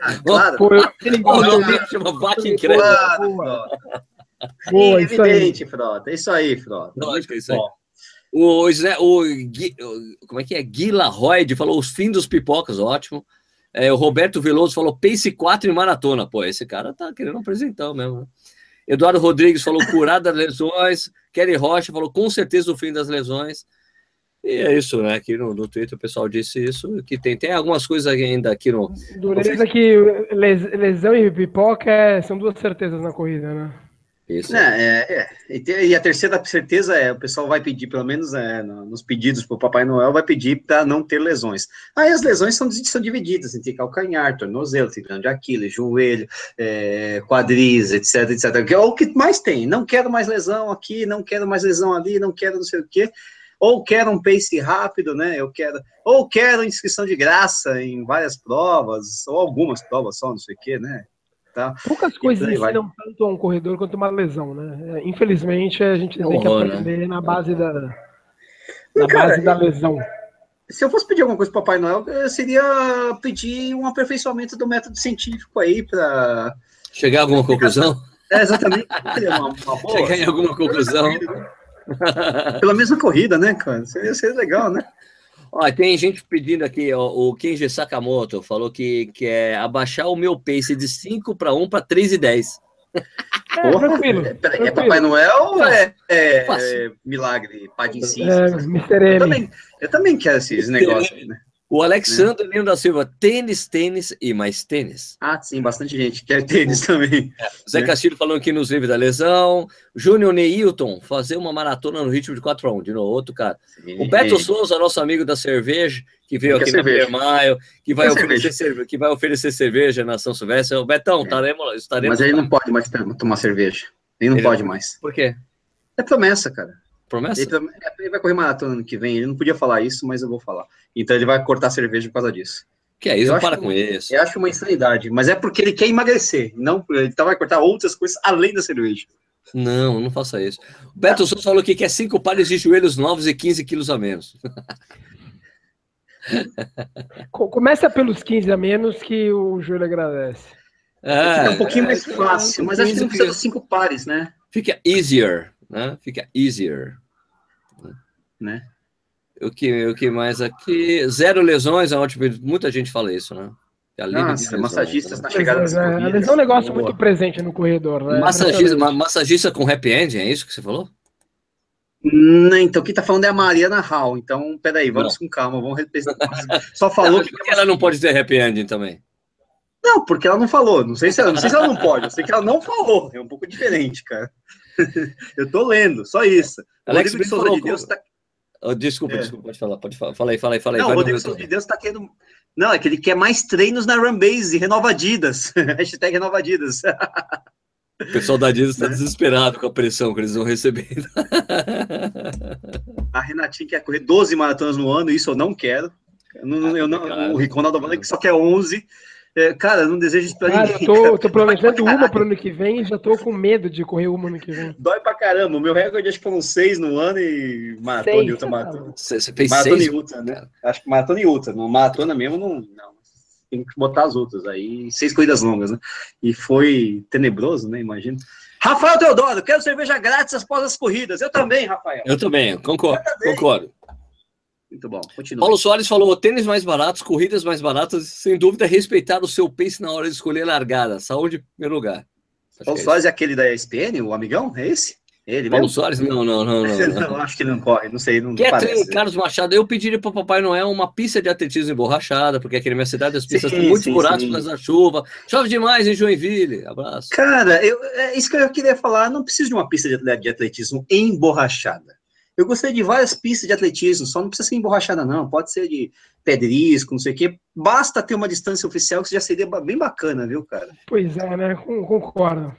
ah, claro. Pô, ele o chama Vaca Incrédula. Boa, isso evidente, aí. Frota. Isso aí, Frota. Lógico, isso aí. O, o, o, como é que é? Gui Larroyd falou os fins dos pipocas, ótimo. É, o Roberto Veloso falou pace 4 em maratona. Pô, esse cara tá querendo apresentar mesmo. Né? Eduardo Rodrigues falou curado das lesões. Kelly Rocha falou com certeza o fim das lesões. E é isso, né? Aqui no, no Twitter o pessoal disse isso, que tem, tem algumas coisas ainda aqui no. Dureza que lesão e pipoca é, são duas certezas na corrida, né? Isso. É, é, é. E a terceira certeza é, o pessoal vai pedir, pelo menos é, nos pedidos para o Papai Noel, vai pedir para não ter lesões. Aí as lesões são, são divididas entre calcanhar, tornozelo, tendão de Aquiles, joelho, é, quadris, etc, etc. Que é o que mais tem. Não quero mais lesão aqui, não quero mais lesão ali, não quero não sei o quê. Ou quero um pace rápido, né? Eu quero, ou quero inscrição de graça em várias provas, ou algumas provas só, não sei o quê, né? Tá? Poucas coisas ensinam tanto a um corredor quanto uma lesão, né? É, infelizmente, a gente tem que né? aprender né? na base da, na Cara, base da lesão. Se eu fosse pedir alguma coisa para o Papai Noel, seria pedir um aperfeiçoamento do método científico aí para. Chegar a alguma conclusão? É, exatamente. Uma, uma boa, Chegar em alguma conclusão. Pela mesma corrida, né, cara? Seria, seria legal, né? Ó, tem gente pedindo aqui, ó, o Kenji Sakamoto falou que quer abaixar o meu pace de 5 para 1 para 3 e 10. É, Porra, tranquilo, é, é Papai Noel ou é, é, é, Milagre, Pai de Incis? É, eu, também, eu também quero esses negócios, né? O Alexandre Lino da Silva, tênis, tênis e mais tênis. Ah, sim, bastante gente quer tênis também. É, Zé né? Castilho falando aqui nos livros da lesão. Júnior Neilton, fazer uma maratona no ritmo de 4 a 1 de novo, outro cara. Sim. O Beto Souza, nosso amigo da cerveja, que veio aqui na Maio, que vai, oferecer cerveja. que vai oferecer cerveja na São Silvestre. O Betão, estaremos, estaremos Mas ele não pode mais tomar cerveja. Ele não ele pode mais. Por quê? É promessa, cara. Promessa? Ele, ele, vai correr maratona ano que vem. Ele não podia falar isso, mas eu vou falar. Então ele vai cortar cerveja por causa disso. Que é isso? Eu para com isso. Eu acho uma insanidade. Mas é porque ele quer emagrecer. Não, ele tá, vai cortar outras coisas além da cerveja. Não, não faça isso. O Beto Souza falou que quer cinco pares de joelhos novos e 15 quilos a menos. Começa pelos 15 a menos que o joelho agradece. É, um pouquinho mais fácil, mas acho que não precisa de cinco pares, né? Fica easier, né? Fica easier né? O que, o que mais aqui? Zero lesões, é ótimo. Muita gente fala isso, né? Nossa, massagistas né? na chegada das é, A lesão é um negócio muito presente no corredor, né? Massagista, massagista com happy end, é isso que você falou? Não, então, quem tá falando é a Mariana Hall. Então, peraí, vamos não. com calma, vamos representar. Só falou não, que. Por que ela não pode ter happy ending também? Não, porque ela não falou. Não sei se ela, não sei se ela não pode, eu sei que ela não falou. É um pouco diferente, cara. eu tô lendo, só isso. Alex o falou, de Deus tá, Oh, desculpa, é. desculpa, pode falar, pode falar. Fala aí, fala aí, fala aí. Não, o Rodrigo Souza de Deus está querendo. Não, é que ele quer mais treinos na Runbase, renova Adidas. Hashtag renova Adidas. O pessoal da Adidas está desesperado com a pressão que eles vão receber. a Renatinha quer correr 12 maratonas no ano, isso eu não quero. Eu não, eu não, o Ronaldo que só quer 11. É, cara, não desejo isso pra cara, ninguém. Eu tô, cara. tô planejando uma pro ano que vem e já tô com medo de correr uma ano que vem. Dói pra caramba. O meu recorde acho que foram seis no ano e maratona e outra maratona. Você, você fez maratona seis? e outra, né? Acho que maratona e outra. No maratona mesmo, não, não. Tem que botar as outras. Aí, seis corridas longas, né? E foi tenebroso, né? Imagino. Rafael Teodoro, quero cerveja grátis após as corridas. Eu também, Rafael. Eu também, concordo. Eu também. Concordo. Muito bom. Continua. Paulo Soares falou: tênis mais baratos, corridas mais baratas, sem dúvida respeitar o seu pace na hora de escolher largada. Saúde em primeiro lugar. Acho Paulo é Soares é aquele da ESPN, o amigão? É esse? Ele Paulo mesmo? Soares? Não, não, não. não, não. acho que ele não corre, não sei. Não Catherine Carlos Machado, eu pediria para o Papai Noel uma pista de atletismo emborrachada, porque aqui na minha cidade as pistas sim, têm muitos buracos por causa da chuva. Chove demais em Joinville. Abraço. Cara, eu, é isso que eu queria falar. Não preciso de uma pista de atletismo emborrachada. Eu gostaria de várias pistas de atletismo, só não precisa ser emborrachada, não. Pode ser de pedrisco, não sei o quê. Basta ter uma distância oficial que já seria bem bacana, viu, cara? Pois é, né? Concordo.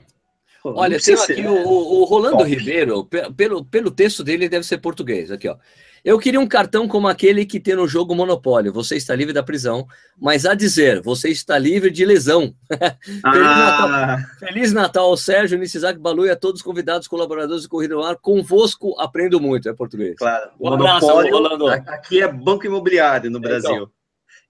Olha, tem aqui o, o, Rolando Top. Ribeiro, pelo, pelo texto dele, deve ser português. Aqui, ó. Eu queria um cartão como aquele que tem no jogo Monopólio. Você está livre da prisão, mas a dizer, você está livre de lesão. Ah. Feliz, Natal. Feliz Natal, Sérgio, Nisizak Balu e a todos os convidados, colaboradores do Corrida no Ar. Convosco aprendo muito, é português. Claro. Um Monopólio, Rolando. Aqui é banco imobiliário no Brasil. Então,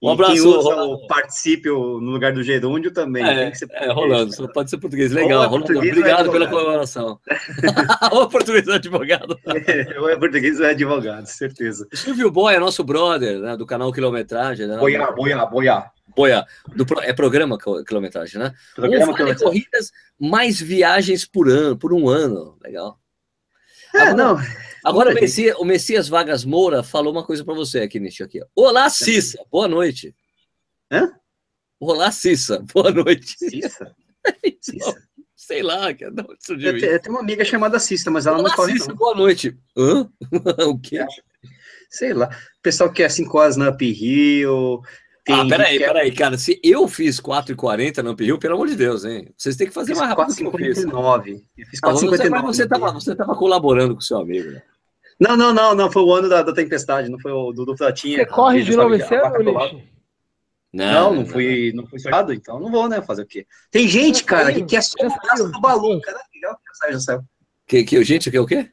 um abraço. quem usa o particípio no lugar do gerúndio também. É, é Rolando, só pode ser português. Legal, é Rolando, obrigado pela colaboração. ou português ou advogado. É, ou é português ou é advogado, certeza. Silvio Boy é nosso brother, né, do canal Quilometragem. Né? Boiá, Boiá, Boiá. boia, do, é programa quilometragem, né? Programa um vale corridas, mais viagens por ano, por um ano. Legal. É, agora, não. Agora o Messias, o Messias Vargas Moura falou uma coisa para você aqui, Nicho, aqui. Olá, Cissa. Boa noite. Hã? Olá, Cissa. Boa noite. Cissa? Cissa? Sei lá, que não, eu, eu tenho uma amiga chamada Cissa, mas ela Olá, não corre. Cissa, boa noite. Hã? o quê? Sei lá. O pessoal quer 5 horas na Up Rio, tem ah, peraí, quer... peraí, cara. Se eu fiz 4,40 no Uphill, pelo amor de Deus, hein? Vocês têm que fazer mais rápido 4,59. Eu fiz 4,59. Ah, você, estava você tava colaborando com o seu amigo, né? Não, não, não, não. Foi o ano da, da tempestade, não foi o do, do Flatinha. Você corre de novo esse ano, Não, não, não, fui, não fui sorteado, então não vou, né? Fazer o quê? Tem gente, cara, que quer só um abraço do Balu. Cara, legal que já saiu. Que, que, gente, que é o quê?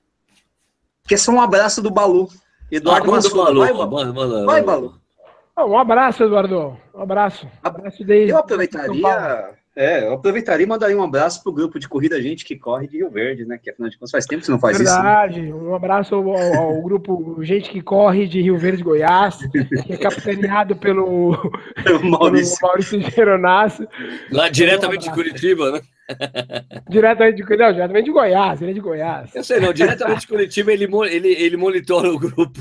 Quer só um abraço do Balu. Eduardo ah, Balu. Vai, Balu. Vai, Balu. Um abraço, Eduardo. Um abraço. Um abraço desde eu aproveitaria. É, eu aproveitaria e mandaria um abraço para o grupo de corrida Gente que Corre de Rio Verde, né? Que afinal de contas faz tempo que você não faz Verdade. isso. Verdade. Né? Um abraço ao, ao, grupo Gente que Corre de Rio Verde, Goiás, que é capitaneado pelo Maurício, pelo Maurício Geronasso. Lá diretamente um de Curitiba, né? Diretamente de, não, diretamente de Goiás, ele é de Goiás. Eu sei, não, diretamente de Curitiba ele, ele, ele monitora o grupo.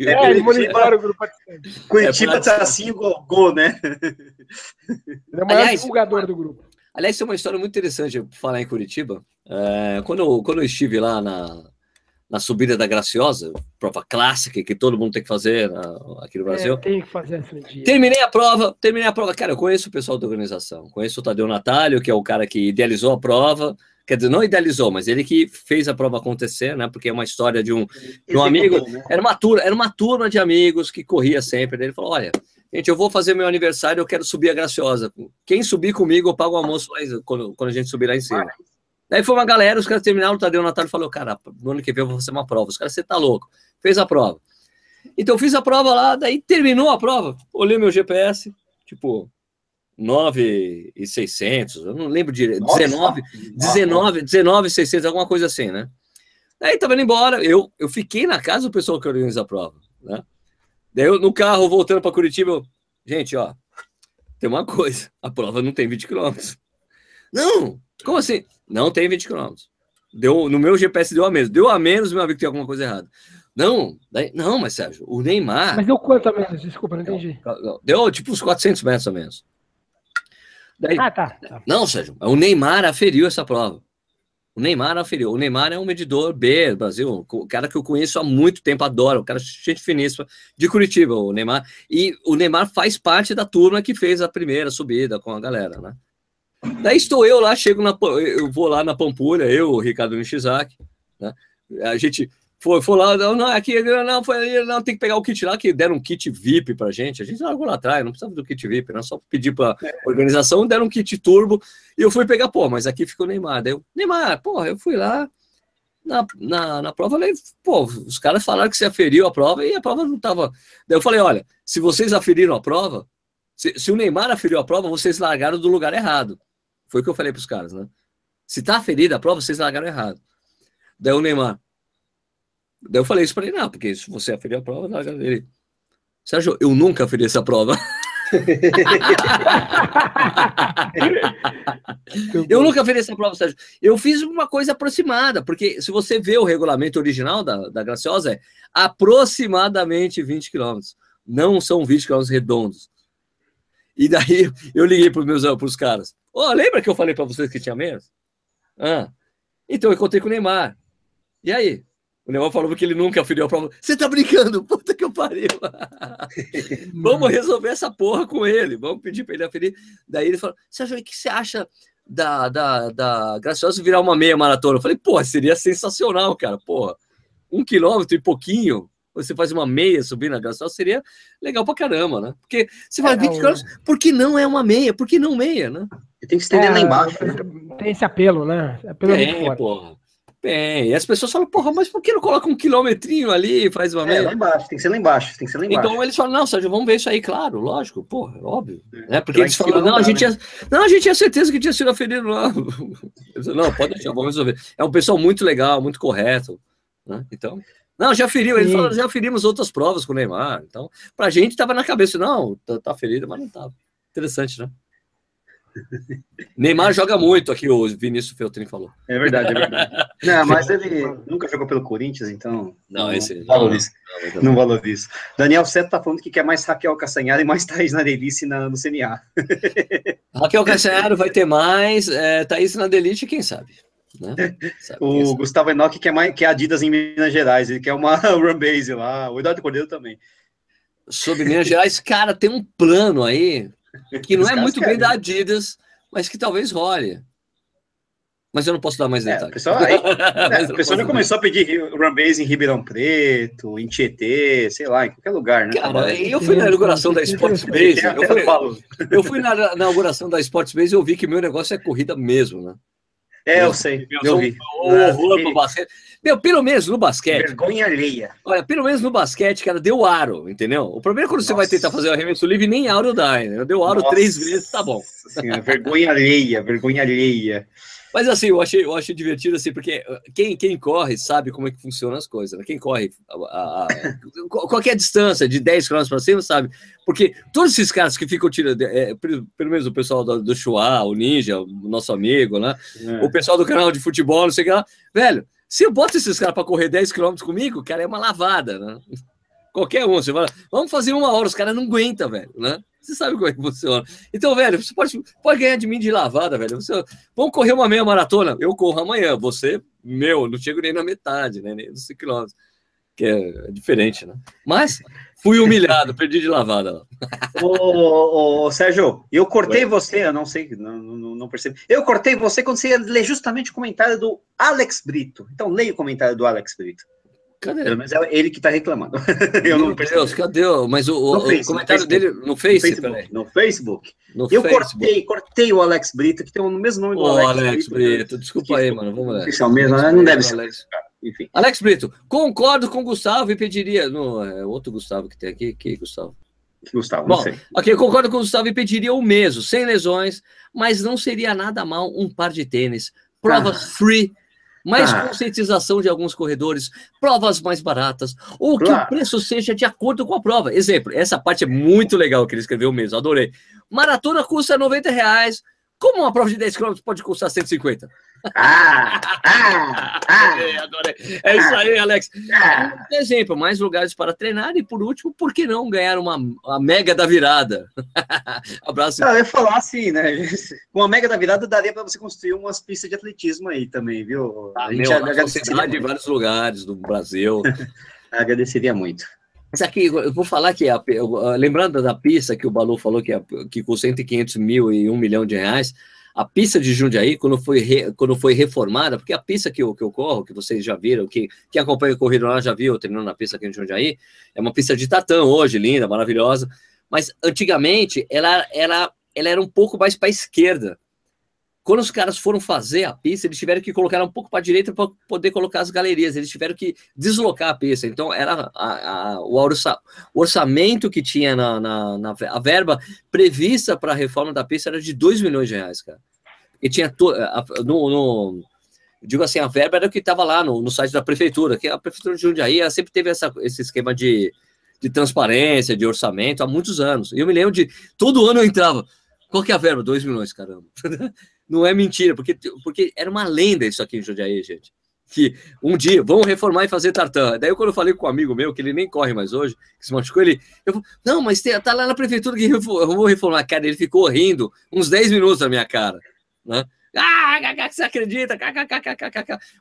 É, ele monitora o grupo. Curitiba é tá assim igual gol, né? Ele é o maior aliás, divulgador do grupo. Aliás, tem uma história muito interessante falar em Curitiba. É, quando, eu, quando eu estive lá na, na subida da Graciosa, prova clássica que todo mundo tem que fazer na, aqui no é, Brasil. É, tem que fazer esse dia. Terminei a prova, terminei a prova. Cara, eu conheço o pessoal da organização, conheço o Tadeu Natalio, que é o cara que idealizou a prova. Quer dizer, não idealizou, mas ele que fez a prova acontecer, né? Porque é uma história de um, de um amigo. Né? Era uma turma, era uma turma de amigos que corria sempre. Ele falou: olha, gente, eu vou fazer meu aniversário, eu quero subir a Graciosa. Quem subir comigo, eu pago o almoço lá, quando, quando a gente subir lá em cima. Daí foi uma galera, os caras terminaram, o Tadeu Natal falou, cara, no ano que vem eu vou fazer uma prova. Os caras, você tá louco. Fez a prova. Então fiz a prova lá, daí terminou a prova. Olhei meu GPS, tipo, 9 e 600, eu não lembro direito, 19, 19, 19 600, alguma coisa assim, né? Daí tava indo embora, eu, eu fiquei na casa do pessoal que organiza a prova, né? Daí eu, no carro, voltando para Curitiba, eu, gente, ó, tem uma coisa, a prova não tem 20 quilômetros. Não, como assim? Não tem 20 km. Deu, no meu GPS deu a menos. Deu a menos, meu amigo, tem alguma coisa errada. Não, não, mas Sérgio, o Neymar. Mas deu quanto a menos? Desculpa, não entendi. Deu tipo uns 400 metros a menos. Daí, ah, tá, tá. Não, Sérgio, o Neymar aferiu essa prova. O Neymar aferiu. O Neymar é um medidor B do Brasil, o cara que eu conheço há muito tempo, adoro, o cara gente finíssima de Curitiba, o Neymar. E o Neymar faz parte da turma que fez a primeira subida com a galera, né? Daí estou eu lá, chego na. Eu vou lá na Pampulha, eu, o Ricardo Nishizaki, né? A gente foi, foi lá, não, aqui, não, foi, não, tem que pegar o kit lá, que deram um kit VIP pra gente. A gente largou lá atrás, não precisava do kit VIP, não, só pedir pra organização, deram um kit turbo, e eu fui pegar, pô, mas aqui ficou o Neymar. Daí eu, Neymar, porra, eu fui lá, na, na, na prova, falei, pô, os caras falaram que você aferiu a prova e a prova não tava. Daí eu falei, olha, se vocês aferiram a prova, se, se o Neymar aferiu a prova, vocês largaram do lugar errado. Foi o que eu falei para os caras, né? Se tá ferida a prova, vocês largaram errado. Daí o Neymar. Daí eu falei isso para ele, não, porque se você aferir a prova, larga ele. Sérgio, eu nunca aferi essa prova. eu nunca fiz essa prova, Sérgio. Eu fiz uma coisa aproximada, porque se você vê o regulamento original da, da Graciosa, é aproximadamente 20 quilômetros. Não são 20 quilômetros redondos. E daí eu liguei para os meus pros caras. Oh, lembra que eu falei para vocês que tinha menos? Ah, então eu contei com o Neymar. E aí? O Neymar falou que ele nunca aferiu a prova. Você tá brincando? Puta que eu pariu. Vamos resolver essa porra com ele. Vamos pedir para ele aferir. Daí ele falou: Sérgio, o que você acha da, da, da Graciosa virar uma meia maratona? Eu falei: Pô, seria sensacional, cara. Porra, um quilômetro e pouquinho você faz uma meia subindo a Graçal, seria legal pra caramba, né? Porque você faz é, 20 km, por que não é uma meia? Por que não meia, né? Tem que estender é, lá embaixo. Né? Tem esse apelo, né? Apelo tem, porra. Tem. E as pessoas falam, porra, mas por que não coloca um quilometrinho ali e faz uma é, meia? É, lá embaixo, tem que ser lá embaixo, tem que ser lá embaixo. Então eles falam, não, Sérgio, vamos ver isso aí, claro, lógico, porra, óbvio. É, né? Porque eles falam, não, a gente né? tinha, não, a gente tinha certeza que tinha sido aferido lá. não, pode deixar, vamos resolver. É um pessoal muito legal, muito correto. Né? Então. Não, já feriu. Ele falou, já ferimos outras provas com o Neymar. Então, pra gente tava na cabeça, não, tá, tá ferido, mas não tava. Interessante, né? Neymar joga muito aqui, o Vinícius Feltrin falou. É verdade, é verdade. Não, mas ele nunca jogou pelo Corinthians, então. Não, esse. Não valoriza. Não, não valoriza. Daniel Seto tá falando que quer mais Raquel Castanhari e mais Thaís Narelice na, no CNA. Raquel Castanhari vai ter mais, é, Thaís na Delite, quem sabe? Né? o sabe. Gustavo Enoch quer, mais, quer Adidas em Minas Gerais, ele quer uma Run Base lá, o Eduardo Cordeiro também. Sobre Minas Gerais, cara, tem um plano aí que não é muito bem da Adidas, mas que talvez role. Mas eu não posso dar mais detalhes. É, o pessoal, aí, é, o pessoal já começou a pedir run base em Ribeirão Preto, em Tietê, sei lá, em qualquer lugar, né? Cara, eu fui na inauguração da Sports Base. Eu fui, eu fui na inauguração da Sports Base e eu vi que meu negócio é corrida mesmo, né? É, eu sei. Eu vi. Horror pro basquete. Meu, pelo menos no basquete. Vergonha alheia. Olha, pelo menos no basquete, cara, deu aro, entendeu? O problema é quando Nossa. você vai tentar fazer o arremesso livre, nem aro dá, né? Deu aro Nossa. três vezes, tá bom. Senhora, vergonha alheia, vergonha alheia. Mas assim, eu achei, eu achei divertido, assim, porque uh, quem, quem corre sabe como é que funcionam as coisas, né? Quem corre a, a, a qualquer distância, de 10 km para cima, sabe? Porque todos esses caras que ficam tirando, é, pelo menos o pessoal do, do Chua, o Ninja, o nosso amigo, né? É. O pessoal do canal de futebol, não sei o que lá, velho, se eu boto esses caras para correr 10 km comigo, cara, é uma lavada, né? Qualquer um, você fala, vamos fazer uma hora, os caras não aguentam, velho, né? Você sabe como é que funciona. Então, velho, você pode, pode ganhar de mim de lavada, velho. Você, vamos correr uma meia maratona? Eu corro amanhã. Você, meu, não chego nem na metade, né? Nem nos 5 quilômetros. Que é, diferente, né? Mas fui humilhado, perdi de lavada lá. Ô, ô, ô, Sérgio, eu cortei Oi. você, eu não sei, não, não, não percebi. Eu cortei você quando você ia ler justamente o comentário do Alex Brito. Então, leia o comentário do Alex Brito. Cadê? Pelo menos é ele que está reclamando. eu Meu não Deus, cadê? Mas o, o, face, o comentário dele no, face, no Facebook. No Facebook. No eu Facebook. cortei, cortei o Alex Brito, que tem o mesmo nome do Alex, Alex Brito. Brito. Desculpa aí, mano. Vamos lá. Isso é o mesmo, Alex não deve ser. Alex. Enfim. Alex Brito, concordo com o Gustavo e pediria. No, é outro Gustavo que tem aqui. Que Gustavo? Gustavo, Bom, não sei. Ok, concordo com o Gustavo e pediria o mesmo, sem lesões, mas não seria nada mal um par de tênis. Provas ah. free mais ah. conscientização de alguns corredores, provas mais baratas, ou claro. que o preço seja de acordo com a prova. Exemplo, essa parte é muito legal que ele escreveu mesmo, adorei. Maratona custa 90 reais, como uma prova de 10 km pode custar 150? Ah, ah, ah, é, é isso aí, Alex. Ah, exemplo, mais lugares para treinar e, por último, por que não ganhar uma, uma mega da virada? Abraço. eu ia falar assim, né? Com a mega da virada daria para você construir umas pistas de atletismo aí também, viu? Ah, a gente meu, agradeceria de vários lugares do Brasil. agradeceria muito. Mas aqui, eu vou falar que, a, lembrando da pista que o Balu falou que, que custa entre 500 mil e 1 milhão de reais, a pista de Jundiaí, quando foi, re, quando foi reformada, porque a pista que eu, que eu corro, que vocês já viram, que quem acompanha o corrido lá já viu, treinando na pista aqui em Jundiaí, é uma pista de tatã hoje, linda, maravilhosa, mas antigamente ela, ela, ela era um pouco mais para a esquerda. Quando os caras foram fazer a pista, eles tiveram que colocar um pouco para a direita para poder colocar as galerias. Eles tiveram que deslocar a pista. Então, era a, a, o, orça, o, orçamento que tinha na, na, na a verba prevista para a reforma da pista era de 2 milhões de reais, cara. E tinha to, a, no, no, digo assim, a verba era o que estava lá no, no, site da prefeitura, que a prefeitura de Jundiaí sempre teve essa, esse esquema de, de transparência, de orçamento há muitos anos. E eu me lembro de todo ano eu entrava. Qual que é a verba? 2 milhões, caramba. Não é mentira, porque, porque era uma lenda isso aqui em Jundiaí, gente. Que um dia vamos reformar e fazer tartan. Daí, quando eu falei com um amigo meu, que ele nem corre mais hoje, que se machucou, ele. Eu, não, mas tem, tá lá na prefeitura que eu vou reformar. Cara, ele ficou rindo uns 10 minutos na minha cara. Né? Ah, você acredita?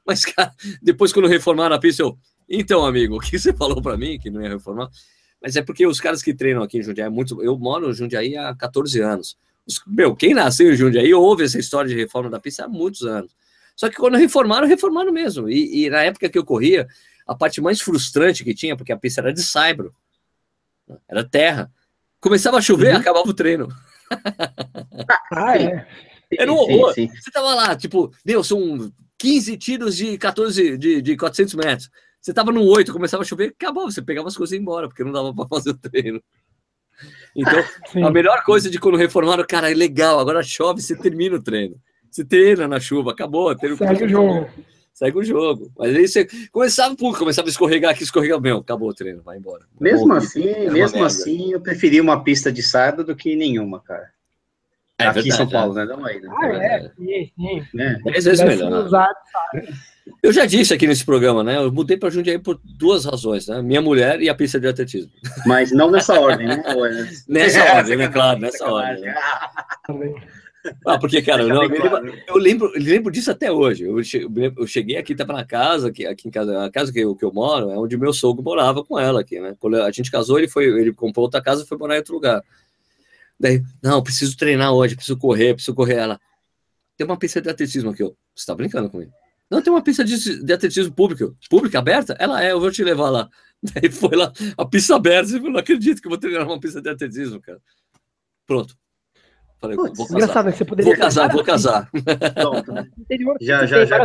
Mas, cara, depois, quando reformaram a pista, eu. Então, amigo, o que você falou para mim que não ia reformar? Mas é porque os caras que treinam aqui em Jundiaí, muito, eu moro em Jundiaí há 14 anos. Meu, quem nasceu em Jundiaí ouve essa história de reforma da pista há muitos anos. Só que quando reformaram, reformaram mesmo. E, e na época que eu corria, a parte mais frustrante que tinha, porque a pista era de saibro, era terra. Começava a chover, uhum. acabava o treino. Ah, é. Era um horror. Sim, sim. Você tava lá, tipo, meu, são 15 tiros de 14, de, de 400 metros. Você tava no 8, começava a chover, acabou, você pegava as coisas e ia embora, porque não dava para fazer o treino. Então, Sim. a melhor coisa de quando reformaram, cara, é legal, agora chove, você termina o treino. Você treina na chuva, acabou. Treino Segue o jogo. Segue o jogo. Mas aí você começava, pum, começava a escorregar aqui, escorregar, meu, acabou o treino, vai embora. Mesmo assim, mesmo assim, eu preferi uma pista de sábado do que nenhuma, cara. É aqui verdade, em São Paulo, né? Não aí, né? Ah, é, é, sim, sim. É. Dez vezes melhor. Né? Eu já disse aqui nesse programa, né? Eu mudei para Jundiaí por duas razões, né? Minha mulher e a pista de atletismo. Mas não nessa ordem, né? nessa ordem, né? Claro, nessa ordem. Né? Ah, porque, cara, não, eu, lembro, eu, lembro, eu lembro disso até hoje. Eu, cheguei aqui, estava na casa, aqui, aqui em casa, a casa que eu, que eu moro é onde meu sogro morava com ela aqui, né? Quando a gente casou, ele foi, ele comprou outra casa e foi morar em outro lugar. Daí, não, preciso treinar hoje, preciso correr, preciso correr. Ela, tem uma pista de atletismo aqui, ó. Você tá brincando comigo? Não, tem uma pista de, de atletismo público. Pública, aberta? Ela é, eu vou te levar lá. Daí foi lá, a pista aberta. Eu não acredito que eu vou treinar uma pista de atletismo, cara. Pronto. Falei, Putz, vou casar. Engraçado, né? Você poderia vou casar, vou casar. Pronto. já, já, já.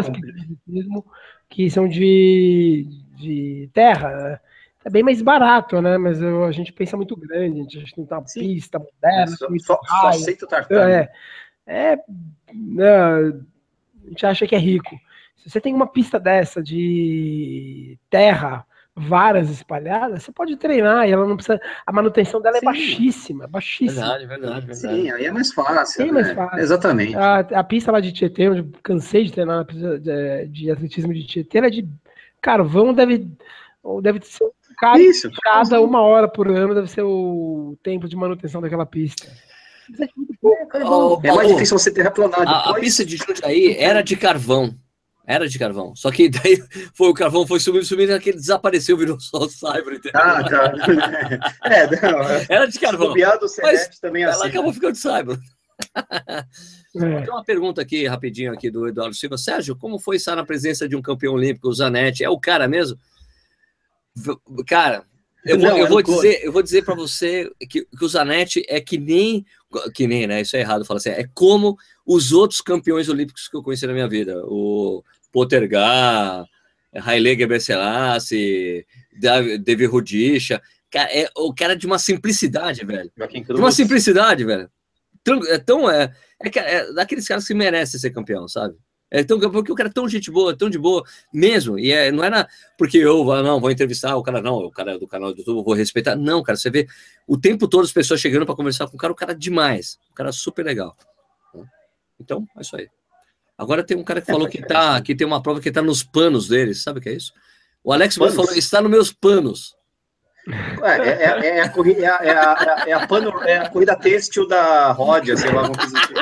Que são de, de terra, né? É bem mais barato, né? Mas eu, a gente pensa muito grande, a gente tem uma Sim. pista moderna. É, só, só, só aceita o tartan. É, é, é, a gente acha que é rico. Se você tem uma pista dessa de terra, varas espalhadas, você pode treinar e ela não precisa. A manutenção dela é Sim. é baixíssima, baixíssima. Verdade, verdade, verdade. Sim, aí é mais fácil. Sim, né? mais fácil. Exatamente. A, a, pista lá de Tietê, onde eu cansei de treinar na pista de, de atletismo de Tietê, ela é de carvão, deve, deve ser cara Isso. cada uma hora por ano, deve ser o tempo de manutenção daquela pista. É, oh, é mais difícil você terraplanar. A, a pista de Jundiaí era de carvão. Era de carvão. Só que daí foi o carvão foi subindo, subindo, e ele desapareceu, virou só o Cyber. Ah, tá. É, não, Era de carvão. Do mas também assim, ela acabou né? ficando de Cyber. É. Tem uma pergunta aqui, rapidinho, aqui do Eduardo Silva. Sérgio, como foi estar na presença de um campeão olímpico, o Zanetti? É o cara mesmo? Cara, eu vou, não, eu vou dizer, eu vou dizer para você que, que, o Zanetti é que nem, que nem, né? Isso é errado falar assim. É como os outros campeões olímpicos que eu conheci na minha vida. O Potergar, Haile Gebrselassie, David Rudisha. Cara, é o cara de uma simplicidade, velho. De uma simplicidade, velho. É tão é, é, é daqueles caras que merecem ser campeão, sabe? É tão, porque o cara é tão gente boa, tão de boa mesmo. E é, não era porque eu não vou entrevistar o cara, não, o cara é do canal do YouTube, vou respeitar. Não, cara, você vê o tempo todo as pessoas chegando para conversar com o cara, o cara é demais, o cara é super legal. Então, é isso aí. Agora tem um cara que falou que tá, que tem uma prova que tá nos panos dele, sabe o que é isso? O Alex falou, está nos meus panos. É, é, é, é, a corrida, é, a, é, a, é, a pano, é a corrida têxtil da Rodia, sei lá, alguma coisa assim.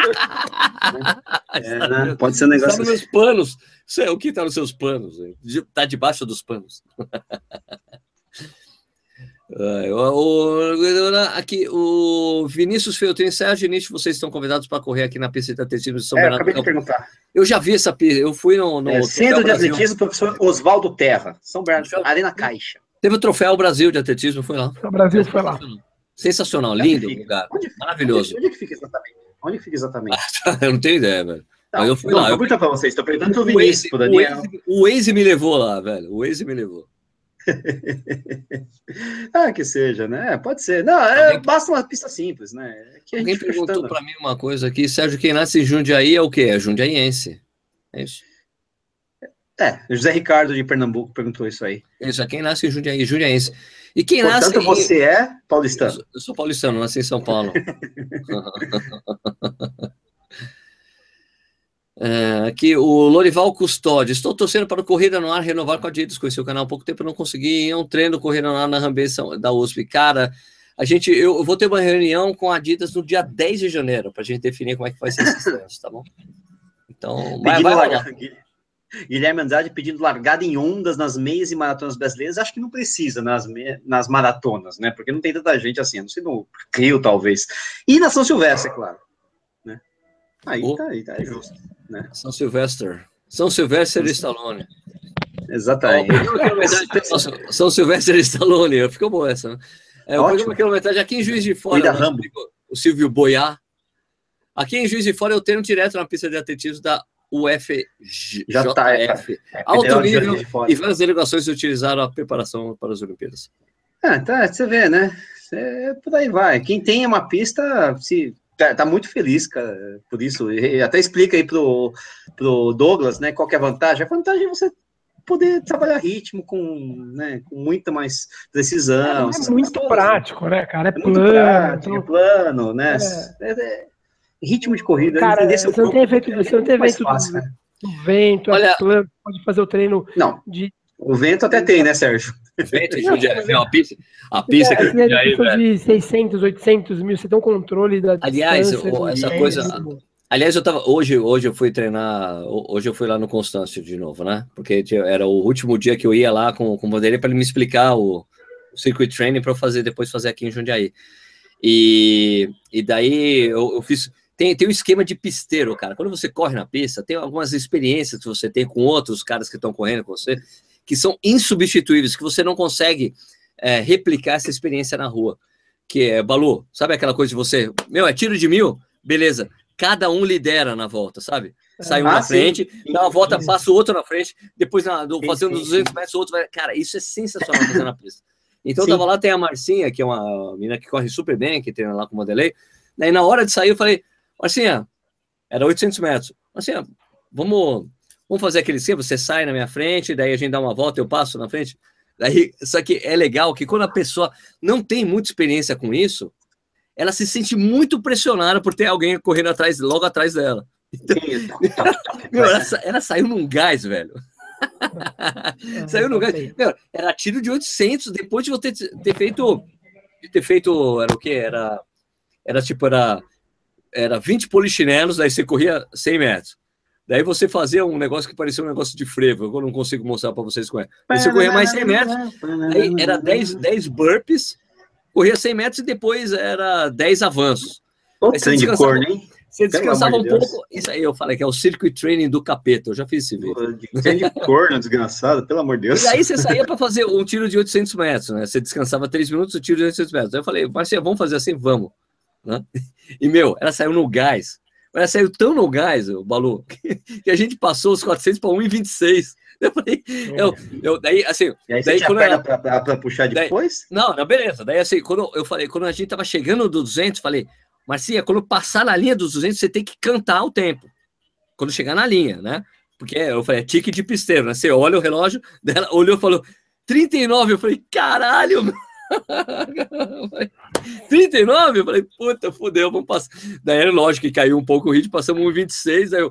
É, né? Pode ser um negócio. Está nos meus panos. O que está nos seus panos? Está debaixo dos panos. o, aqui, o Vinícius Feltrin, Sérgio Nietzsche, vocês estão convidados para correr aqui na pista de atletismo de São é, Bernardo. Acabei de perguntar. Eu já vi essa pista, eu fui no. no é, Centro de Atletismo, professor Oswaldo Terra, São Bernardo, Arena Caixa. Teve o troféu Brasil de atletismo, foi lá. O Brasil foi lá. Sensacional, lindo lugar. Onde, maravilhoso. Onde, onde fica exatamente? Onde fica exatamente? eu não tenho ideia, velho. Tá, Mas eu fui não, lá. Eu vou para vocês, estou perguntando o Vinícius, o Daniel. O Waze me levou lá, velho. O Waze me levou. ah, que seja, né? Pode ser. Não, é, basta uma pista simples, né? Que Alguém perguntou para mim uma coisa aqui, Sérgio, quem nasce em Jundiaí é o quê? É jundiaiense. É isso. É, José Ricardo de Pernambuco perguntou isso aí. Isso, é quem nasce em Jundiaí, Jundiaense. E quem Portanto, nasce. você é paulistano? Eu sou paulistano, nasci em São Paulo. é, aqui, o Lorival Custódio. Estou torcendo para o Corrida no Ar renovar com a Adidas. Conheci o canal há pouco tempo, não consegui ir um treino Corrida no Ar na Rambeça da USP. Cara, a gente, eu, eu vou ter uma reunião com a Adidas no dia 10 de janeiro, para a gente definir como é que vai ser esse treinos, tá bom? Então, vai, vai rolar. Guilherme Andrade pedindo largada em ondas nas meias e maratonas brasileiras, acho que não precisa nas, nas maratonas, né? Porque não tem tanta gente assim, não sei no Rio, talvez. E na São Silvestre, é claro. Né? Aí oh. tá, aí tá é justo. Né? São Silvestre. São Silvestre e Stallone. Exatamente. Oh, São Silvestre e Stallone, ficou boa essa, né? É, o programa quilometragem aqui em Juiz de Fora, né? o Silvio Boiá. Aqui em Juiz de Fora eu tenho direto na pista de atletismo da UFJF. Tá, é, é, alto nível e várias delegações utilizaram a preparação para as Olimpíadas. Ah, tá, você vê, né? É, por aí vai. Quem tem uma pista se tá, tá, muito feliz, cara, por isso. E até explica aí pro, pro Douglas, né, qual é a vantagem. A vantagem é você poder trabalhar ritmo com, né, com muita mais precisão. É, é muito prático, né, cara? É, é plano. Prático, é plano, né? É. é, é ritmo de corrida. Cara, você não tem feito, você não tem feito fácil, vento, Olha, pode fazer o treino não. de o vento até tem, né, Sérgio? Vento, Jundiaí, a pista, a pista é, que é de 600, 800 mil, você tem um controle da Aliás, essa coisa... Aliás, eu tava hoje, hoje eu fui treinar, hoje eu fui lá no Constâncio de novo, né? Porque era o último dia que eu ia lá com, com o Vanderlei para ele me explicar o, o circuit training para eu fazer depois fazer aqui em Jundiaí. E, e daí eu, eu fiz tem, tem um esquema de pisteiro, cara. Quando você corre na pista, tem algumas experiências que você tem com outros caras que estão correndo com você, que são insubstituíveis, que você não consegue é, replicar essa experiência na rua. Que é, Balu, sabe aquela coisa de você, meu, é tiro de mil? Beleza. Cada um lidera na volta, sabe? Sai um ah, na frente, sim. dá uma volta, passa o outro na frente, depois na, do, fazendo 200 metros, o outro vai. Cara, isso é sensacional fazer na pista. Então, tava lá, tem a Marcinha, que é uma menina que corre super bem, que treina lá com o Modelei. Daí, na hora de sair, eu falei, Marcinha, era 800 metros. Marcinha, vamos Vamos fazer aquele esquema, você sai na minha frente, daí a gente dá uma volta, eu passo na frente. Daí, só que é legal que quando a pessoa não tem muita experiência com isso, ela se sente muito pressionada por ter alguém correndo atrás, logo atrás dela. Então, meu, ela, ela, saiu num gás, velho. saiu num gás. Meu, era tiro de 800 depois de você ter, ter feito de ter feito era o que era era tipo era era 20 polichinelos, daí você corria 100 metros. Daí você fazia um negócio que parecia um negócio de frevo, eu não consigo mostrar para vocês como é. Aí você corria mais 100 metros, aí era 10, 10 burpees, corria 100 metros e depois era 10 avanços. Aí você de cor, hein? Você descansava um pouco. Isso aí eu falei que é o circuit training do capeta. Eu já fiz esse vídeo. Tem de corno, desgraçado, pelo amor de Deus. E aí você saía para fazer um tiro de 800 metros, né? Você descansava 3 minutos, o tiro de 800 metros. Aí eu falei, Marcia, vamos fazer assim? Vamos. Né? E, meu, ela saiu no gás. Ela saiu tão no gás, o Balu, que a gente passou os 400 para 1,26. Eu falei, eu, eu, daí, assim. E aí daí, você quando ela, para puxar depois? Daí, não, não, beleza. Daí, assim, quando eu falei, quando a gente tava chegando do 200, falei, Marcia, quando passar na linha dos 200, você tem que cantar o tempo. Quando chegar na linha, né? Porque eu falei, é tique de pisteiro, né? Você olha o relógio, dela olhou e falou, 39. Eu falei, caralho, 39? Eu falei, puta, fodeu, vamos passar. Daí, é lógico que caiu um pouco o ritmo, passamos um 26. Daí eu,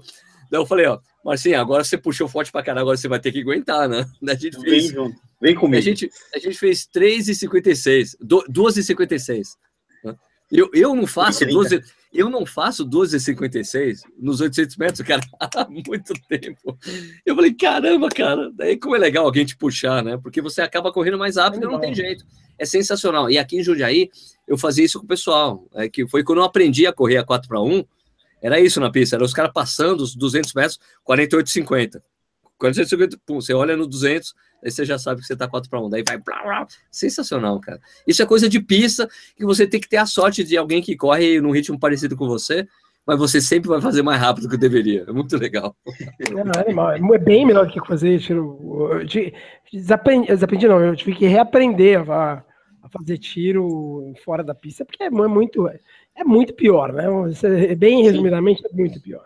daí eu falei, ó, Marcinho, agora você puxou forte pra caralho, agora você vai ter que aguentar, né? A gente fez, vem, vem comigo. A gente, a gente fez 3,56, 2,56. Eu, eu não faço 12, eu não faço 12,56 nos 800 metros, cara, há muito tempo. Eu falei, caramba, cara, daí como é legal alguém te puxar, né? Porque você acaba correndo mais rápido, é não tem jeito. É sensacional. E aqui em Jundiaí, eu fazia isso com o pessoal, é que foi quando eu aprendi a correr a 4 para 1, era isso na pista, era os caras passando os 200 metros, 48,50. 48,50, pum, você olha no 200, aí você já sabe que você tá 4 para 1, daí vai blá, blá. sensacional, cara. Isso é coisa de pista que você tem que ter a sorte de alguém que corre num ritmo parecido com você, mas você sempre vai fazer mais rápido do que deveria. É muito legal. É, animal. É bem melhor que fazer tiro. Desaprendi, desaprendi não, eu tive que reaprender a, a fazer tiro fora da pista, porque é, é muito, é muito pior, né? Você, bem resumidamente, é muito pior.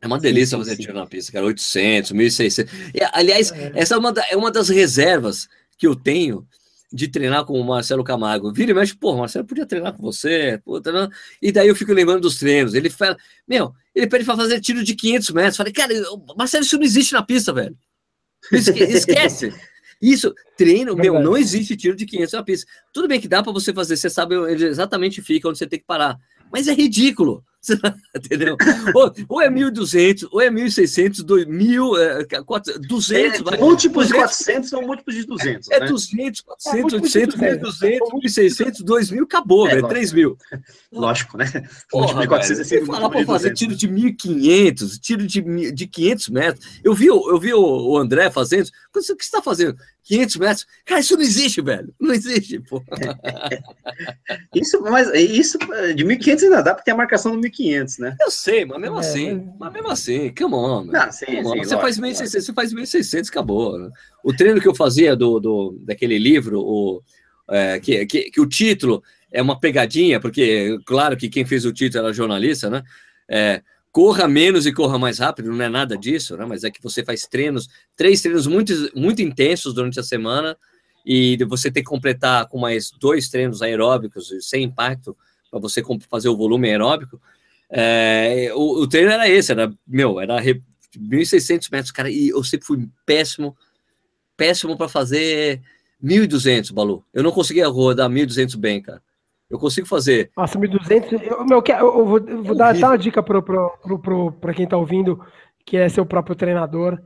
É uma delícia sim, sim, fazer tiro na pista, cara. 800, 1.600. E, aliás, é. essa é uma, é uma das reservas que eu tenho de treinar com o Marcelo Camargo. Vira e mexe, pô, Marcelo podia treinar com você. Puta, não. E daí eu fico lembrando dos treinos. Ele fala, meu, ele pede para fazer tiro de 500 metros. Falei, cara, Marcelo, isso não existe na pista, velho. Esquece. Isso, treino, meu, não existe tiro de 500 na pista. Tudo bem que dá para você fazer, você sabe exatamente fica onde você tem que parar. Mas é ridículo. Entendeu? ou, ou, é 1.200, ou é 1.600, 2.000, é, 400, 200. É, vai, múltiplos 200, de 400 são múltiplos de 200. É, né? 200, 400, é, 800, 1.200, 1.600, 2.000, acabou, é, velho, 3.000. Lógico, né? Porra, de 400 velho, é falar para fazer tiro de 1.500, tiro de, de 500 metros. Eu vi, eu vi o, o André fazendo. O que você está fazendo? 500 metros? Cara, isso não existe, velho. Não existe, pô. isso, mas isso de 1.500 ainda dá para ter a marcação do 1.500, né? Eu sei, mas mesmo é. assim, mas mesmo assim, come on. Não, sim, come on. Sim, você, lógico, faz 1.600, você faz 1.600, acabou. Né? O treino que eu fazia do, do, daquele livro, o, é, que, que, que o título é uma pegadinha, porque claro que quem fez o título era jornalista, né? É, corra menos e corra mais rápido, não é nada disso, né? Mas é que você faz treinos, três treinos muito, muito intensos durante a semana e você tem que completar com mais dois treinos aeróbicos sem impacto para você fazer o volume aeróbico. É, o, o, treino era esse, era, meu, era 1.600 metros, cara, e eu sempre fui péssimo, péssimo para fazer 1.200, Balu. Eu não conseguia rodar 1.200 bem, cara. Eu consigo fazer. Nossa, 1.200. Eu, meu, eu vou, eu vou dar, dar, uma dica para quem está ouvindo, que é seu próprio treinador.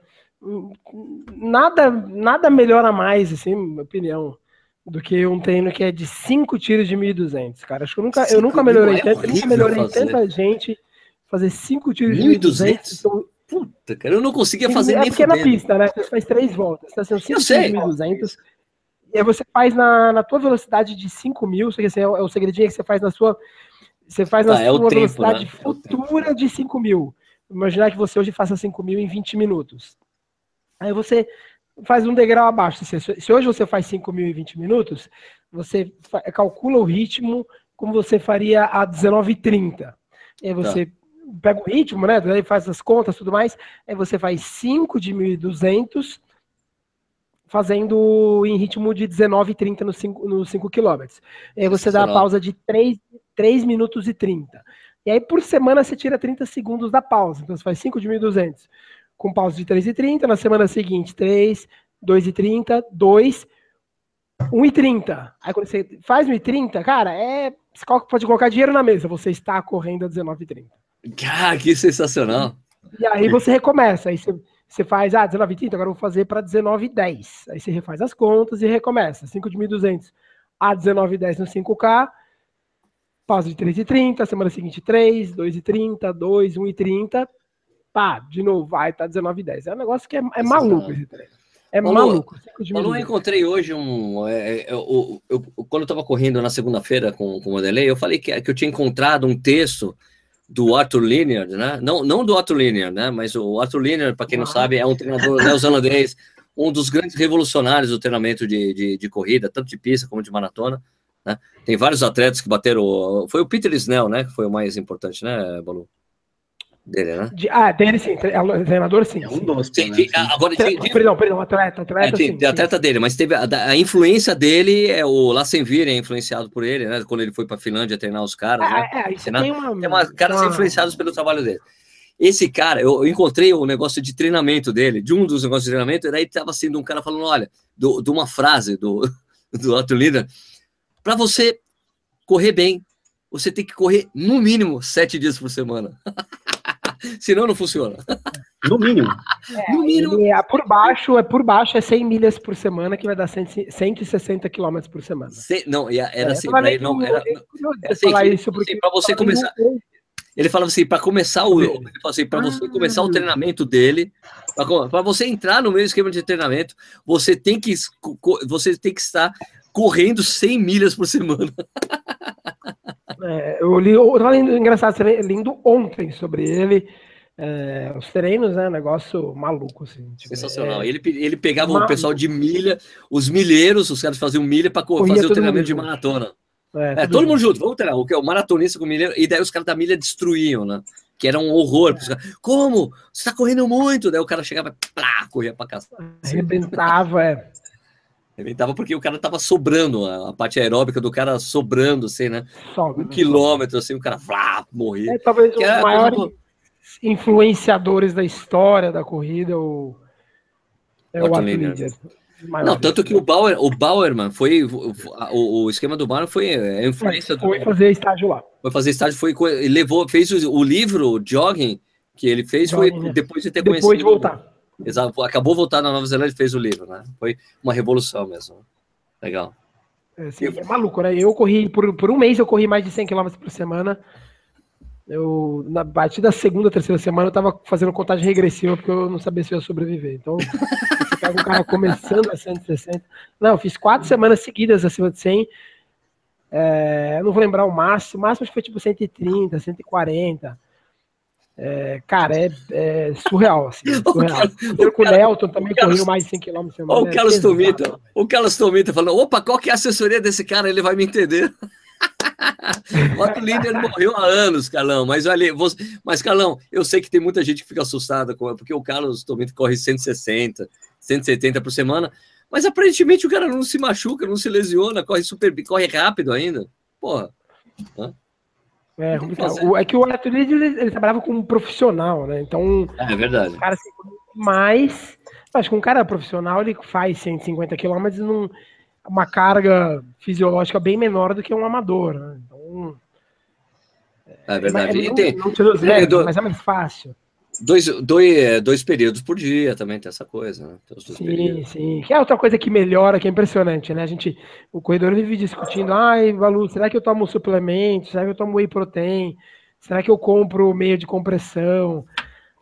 Nada, nada melhora mais, assim, minha opinião, do que um treino que é de 5 tiros de 1.200, cara. Acho que eu nunca, eu nunca melhorei, é tanto, nunca melhorei tanta gente fazer 5 tiros 1. de 1.200. Então, Puta, cara, eu não conseguia fazer é nem porque é na pista, né? Você faz três voltas, tá sendo 5 tiros de 1.200. E aí você faz na, na tua velocidade de 5 mil, é, o, é o segredinho que você faz na sua. Você faz na sua é velocidade tempo, né? futura é de 5 mil. Imaginar que você hoje faça 5 mil em 20 minutos. Aí você faz um degrau abaixo. Se, hoje você faz 5 mil em 20 minutos, você calcula o ritmo como você faria a 19h30. E aí você tá. pega o ritmo, né? Daí faz as contas tudo mais. Aí você faz 5 de 1.200 fazendo em ritmo de 19,30 nos 5 no 5 km. E aí você dá a pausa de 3, 3 minutos e 30. E aí por semana você tira 30 segundos da pausa. Então você faz 5 de 1.200 com pausa de 3,30. Na semana seguinte, 3, 2,30, 2, 1,30. Aí quando você faz 1,30, cara, é. Você pode colocar dinheiro na mesa. Você está correndo a 19,30. Ah, que sensacional. E aí você recomeça. Aí você você faz, ah, 19,30, agora eu vou fazer para 19,10. Aí você refaz as contas e recomeça. 5 de 1.200 a 19,10 no 5K, pausa de 3,30, semana seguinte 3, 2,30, 2, 1,30, pá, de novo, vai, tá 19,10. É um negócio que é, é maluco esse treino. É maluco. eu encontrei hoje um. É, é, eu, eu, quando eu estava correndo na segunda-feira com, com o Modelei, eu falei que, que eu tinha encontrado um texto do Arthur Linear, né? Não, não do Arthur Linear, né? Mas o Arthur Linear, para quem não sabe, é um treinador neozelandês, um dos grandes revolucionários do treinamento de, de, de, corrida, tanto de pista como de maratona. Né? Tem vários atletas que bateram. Foi o Peter Snell, né? Que foi o mais importante, né, Balu? Dele, né? De, ah, dele sim, é treinador sim. É um dos. Sim, sim, agora, de, de, perdão, perdão, atleta, atleta. É, sim, atleta sim. dele, mas teve a, a, influência dele, é o Lassenvir é influenciado por ele, né? Quando ele foi para Finlândia treinar os caras. né? É, é, tem uma, tem uma, caras uma... influenciados pelo trabalho dele. Esse cara, eu, eu encontrei o negócio de treinamento dele, de um dos negócios de treinamento, e daí estava sendo um cara falando: olha, do, de uma frase do, do Otto Líder, para você correr bem, você tem que correr no mínimo sete dias por semana. Senão não funciona. No mínimo. É, no mínimo. É por baixo, é por baixo, é 100 milhas por semana, que vai dar 160 quilômetros por semana. Se, não, era é, assim, pra ele, não, era, era assim, falar isso porque assim, para você começar. Ele falava assim, para começar o, ele assim, para você começar o ah. treinamento dele, para você entrar no meio esquema de treinamento, você tem que você tem que estar correndo 100 milhas por semana. É, eu li, eu tava lendo, engraçado, lendo ontem sobre ele, é, os treinos, né? Negócio maluco, assim. Tipo, Sensacional. É, ele, ele pegava maluco. o pessoal de milha, os milheiros, os caras faziam milha para fazer o treinamento de maratona. É, é todo mundo junto, vamos treinar. O, que, o maratonista com milheiro, e daí os caras da milha destruíam, né? Que era um horror. Como? Você tá correndo muito? Daí o cara chegava e plá, corria pra casa. Arrebentava, é. Arrebentava porque o cara tava sobrando, a, parte aeróbica do cara sobrando, assim, né? Sobe, um né? quilômetro, assim, o cara flá, morria. É, talvez os maiores como... influenciadores da história da corrida, o... é o Não, tanto que o Bauer, o Bauerman foi o, o, esquema do Bauer foi a influência foi do, fazer estágio lá. Foi fazer estágio, foi levou, fez o, o livro Jogging que ele fez Jogging, foi né? depois de ter depois conhecido. Depois de voltar. Acabou voltar na Nova Zelândia e fez o livro, né? Foi uma revolução mesmo. Legal. É, é maluco, né? Eu corri, por, por um mês eu corri mais de 100 km por semana. Eu, na partir da segunda, terceira semana, eu tava fazendo contagem regressiva porque eu não sabia se eu ia sobreviver. Então, você pega um cara começando a 160. Não, eu fiz quatro semanas seguidas acima de 100. É, eu não vou lembrar o máximo. O máximo foi tipo 130, 140. É, cara, é, é, surreal, assim, surreal. O, o, o Nelton também Carlos, correu mais de 100 km semana. O Carlos é Tomita, o Carlos Tomita falando, opa, qual que é a assessoria desse cara? Ele vai me entender. o Otto Linder morreu há anos, Carlão, mas olha, você, mas Carlão, eu sei que tem muita gente que fica assustada com porque o Carlos Tomita corre 160, 170 por semana, mas aparentemente o cara não se machuca, não se lesiona, corre super, corre rápido ainda. Porra. Hã? É, o, é que o Arthur ele, ele, trabalhava como um profissional, né? Então. É, verdade. O cara se mais. Acho que um cara profissional ele faz 150 km num uma carga fisiológica bem menor do que um amador. Né? Então. É verdade. É, não, tem, não, não do, mas é mais fácil. Dois, dois, é, dois períodos por dia também tem essa coisa, né? sim, períodos. sim. Que é outra coisa que melhora, que é impressionante, né? A gente, o corredor vive discutindo, ai, Valu, será que eu tomo suplemento? Será que eu tomo whey protein? Será que eu compro meio de compressão?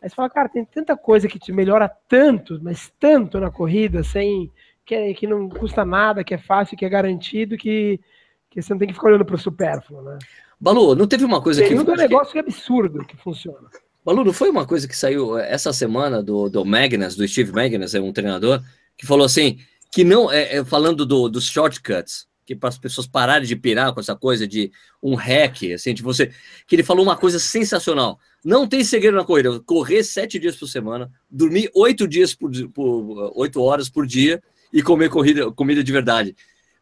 Aí você fala, cara, tem tanta coisa que te melhora tanto, mas tanto na corrida, sem que, é, que não custa nada, que é fácil, que é garantido, que, que você não tem que ficar olhando para o supérfluo, né? Balu, não teve uma coisa tem que. Tem um negócio que... absurdo que funciona. Balu, não foi uma coisa que saiu essa semana do, do Magnus, do Steve Magnus, é um treinador, que falou assim, que não, é, é falando do, dos shortcuts, que para as pessoas pararem de pirar com essa coisa de um hack, assim, de você, que ele falou uma coisa sensacional. Não tem segredo na corrida, correr sete dias por semana, dormir oito dias por, por oito horas por dia e comer corrida, comida de verdade.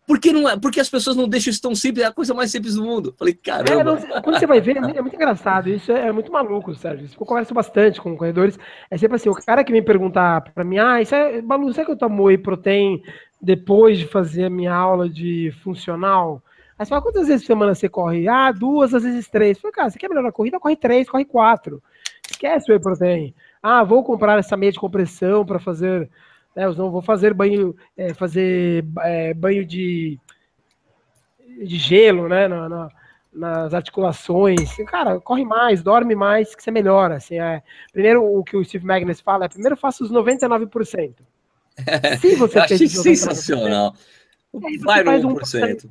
Por que, não é, porque as pessoas não deixam isso tão simples? É a coisa mais simples do mundo. Falei, caramba. É, não, quando você vai ver, é muito engraçado. Isso é, é muito maluco, Sérgio. Isso eu converso bastante com corredores. É sempre assim: o cara que vem perguntar para mim, ah, isso é, Balu, será que eu tomo whey protein depois de fazer a minha aula de funcional? Aí você fala, quantas vezes por semana você corre? Ah, duas, às vezes três. Eu falei, cara, você quer melhorar a corrida? Corre três, corre quatro. Esquece o whey protein. Ah, vou comprar essa meia de compressão para fazer né? Eu não vou fazer banho, é, fazer é, banho de, de gelo, né? Na, na, nas articulações. Cara, corre mais, dorme mais, que você melhora. Assim, é, primeiro, o que o Steve Magnus fala é: primeiro faça os 99%. Se você Eu achei sensacional. Vai no 1%. 1%.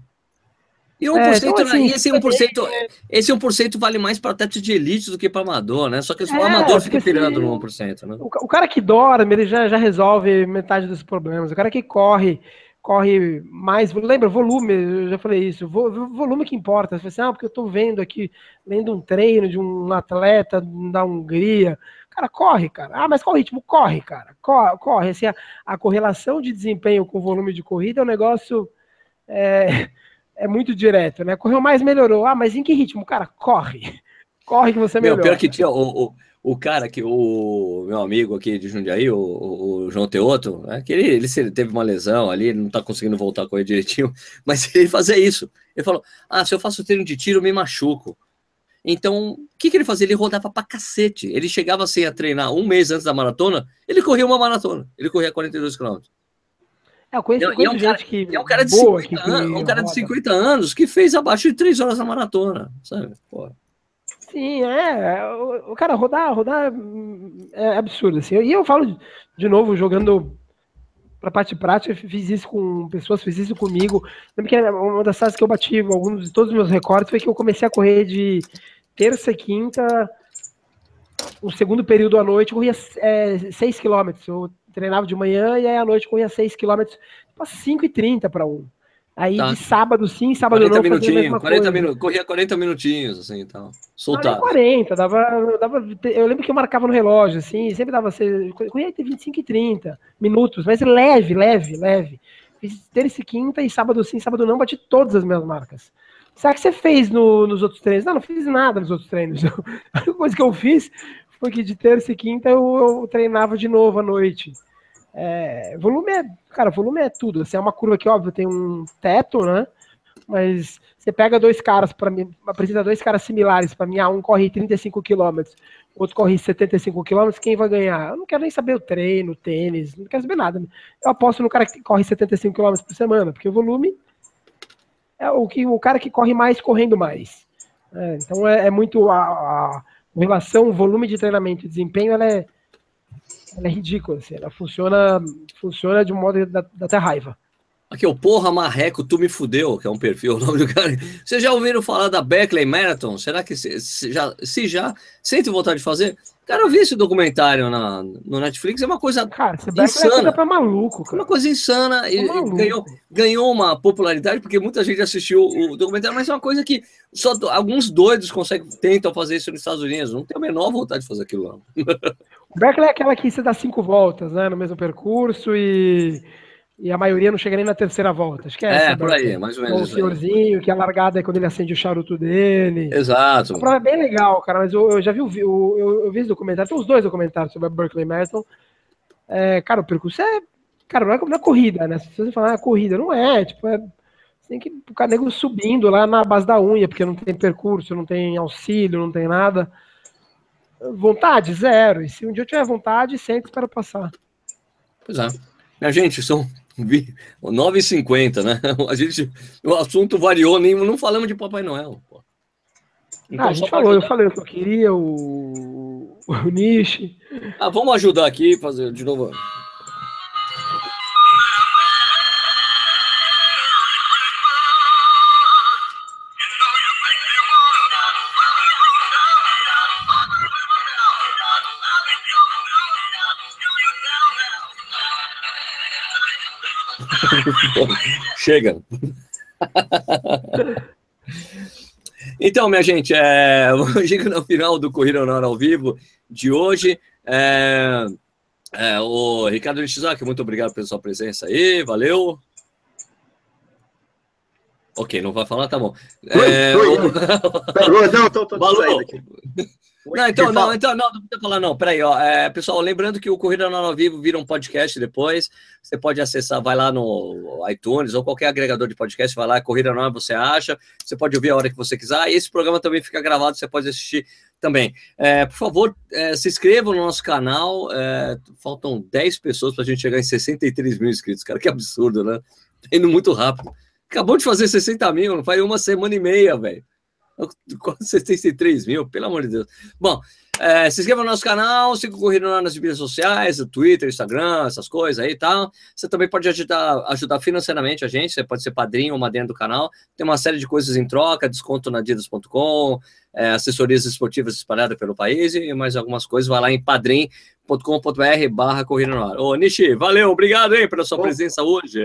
E 1%, é, então, assim, esse 1%, é... esse 1% vale mais para teto de elite do que para amador, né? Só que o é, amador fica tirando no 1%, né? O, o, cara que dorme, ele já, já resolve metade dos problemas. O cara que corre, corre mais, lembra, volume, eu já falei isso, volume que importa. Você assim, ah, porque eu estou vendo aqui, lendo um treino de um atleta da Hungria, cara, corre, cara. Ah, mas qual ritmo? Corre, cara. Corre, corre. Assim, a, a correlação de desempenho com volume de corrida é um negócio... É, é muito direto, né? Correu mais, melhorou. Ah, mas em que ritmo? Cara, corre. Corre que você melhora. Meu, pior que tinha o, o, o, cara que, o meu amigo aqui de Jundiaí, o, o João Teoto, né? Que ele, ele teve uma lesão ali, ele não tá conseguindo voltar a correr direitinho, mas ele fazia isso. Ele falou: Ah, se eu faço treino de tiro, eu me machuco. Então, o que, que ele fazia? Ele rodava pra cacete. Ele chegava assim a treinar um mês antes da maratona, ele corria uma maratona. Ele corria 42 quilômetros. É, eu conheço, conheço é um gente cara, que. É um cara de boa, 50 que, anos, um cara de 50 anos que fez abaixo de 3 horas na maratona, sabe? Pô. Sim, é. O, cara rodar, rodar é absurdo, assim. E eu falo de novo, jogando para parte prática, fiz isso com pessoas, fiz isso comigo. Lembro que uma das fases que eu bati alguns de todos os meus recordes foi que eu comecei a correr de terça e quinta, o segundo período à noite, eu corria 6 é, quilômetros. Eu treinava de manhã e aí à noite corria 6 km, tipo 5 e 30 para um. Aí tá. de sábado sim, sábado 40 não, minutinhos, 40 minutos, corria 40 minutinhos, assim, então, soltava. 40, dava, dava, eu lembro que eu marcava no relógio, assim, sempre dava, corria 25 e 30 minutos, mas leve, leve, leve. Fiz terça e quinta e sábado sim, sábado não, bati todas as minhas marcas. Será que você fez no, nos outros treinos? Não, não fiz nada nos outros treinos. A única coisa que eu fiz porque de terça e quinta eu, eu treinava de novo à noite. É, volume é, cara, volume é tudo. Assim, é uma curva que, óbvio, tem um teto, né? Mas você pega dois caras para mim, apresenta dois caras similares para mim, ah, um corre 35 km, outro corre 75 km, quem vai ganhar? Eu não quero nem saber o treino, o tênis, não quero saber nada. Eu aposto no cara que corre 75 km por semana, porque o volume é o que o cara que corre mais correndo mais. É, então é, é muito a, a relação volume de treinamento e desempenho, ela é, ela é ridícula. Assim, ela funciona, funciona de um modo da, da até raiva. Aqui, o Porra Marreco, tu me fudeu, que é um perfil, o nome do cara. Vocês já ouviram falar da Beckley Marathon? Será que se, se já, se já, sente vontade de fazer? Cara, eu vi esse documentário na, no Netflix, é uma coisa cara, insana. É coisa pra maluco, cara. Uma coisa insana, e, ganhou, ganhou uma popularidade, porque muita gente assistiu o documentário, mas é uma coisa que só alguns doidos conseguem, tentam fazer isso nos Estados Unidos, não tem a menor vontade de fazer aquilo lá. O Beckley é aquela que você dá cinco voltas, né, no mesmo percurso e e a maioria não chega nem na terceira volta. Acho que é, é essa, por aí, mais ou menos. O senhorzinho, que a largada é quando ele acende o charuto dele. Exato. A prova é bem legal, cara, mas eu, eu já vi, o, eu, eu vi esse documentário, tem os dois documentários sobre a Berkeley Marathon. É, cara, o percurso é. Cara, não é, não é corrida, né? Se você falar ah, corrida, não é. Tipo, é, tem que o nego subindo lá na base da unha, porque não tem percurso, não tem auxílio, não tem nada. Vontade, zero. E se um dia eu tiver vontade, sempre espero passar. Pois é. Minha gente, são 9h50, né? A gente, o assunto variou, nem não falamos de Papai Noel. Pô. Então, ah, a gente falou, eu falei eu queria, o, o Nishi. Ah, vamos ajudar aqui, fazer de novo. Chega. então, minha gente, é, chegando no final do Corrida Honor ao vivo de hoje. É, é, o Ricardo Nishizaki, muito obrigado pela sua presença aí, valeu. Ok, não vai falar, tá bom. É, oi, oi. O... não, tô, tô. Não, então, não, então, não, não precisa falar, não. Peraí, ó. É, pessoal, lembrando que o Corrida Nova ao Vivo vira um podcast depois. Você pode acessar, vai lá no iTunes ou qualquer agregador de podcast, vai lá, Corrida Nova você acha. Você pode ouvir a hora que você quiser. E esse programa também fica gravado, você pode assistir também. É, por favor, é, se inscrevam no nosso canal. É, faltam 10 pessoas para a gente chegar em 63 mil inscritos, cara. Que absurdo, né? Tá indo muito rápido. Acabou de fazer 60 mil, não faz uma semana e meia, velho. Quase 63 mil, pelo amor de Deus. Bom, é, se inscreva no nosso canal, siga o Corrida nas mídias sociais, Twitter, Instagram, essas coisas aí e tal. Você também pode ajudar, ajudar financeiramente a gente, você pode ser padrinho ou madrinha do canal. Tem uma série de coisas em troca, desconto na Didas.com, é, assessorias esportivas espalhadas pelo país e mais algumas coisas. Vai lá em padrim.com.br barra Corrida no Ar. Ô, Nishi, valeu, obrigado aí pela sua Bom. presença hoje.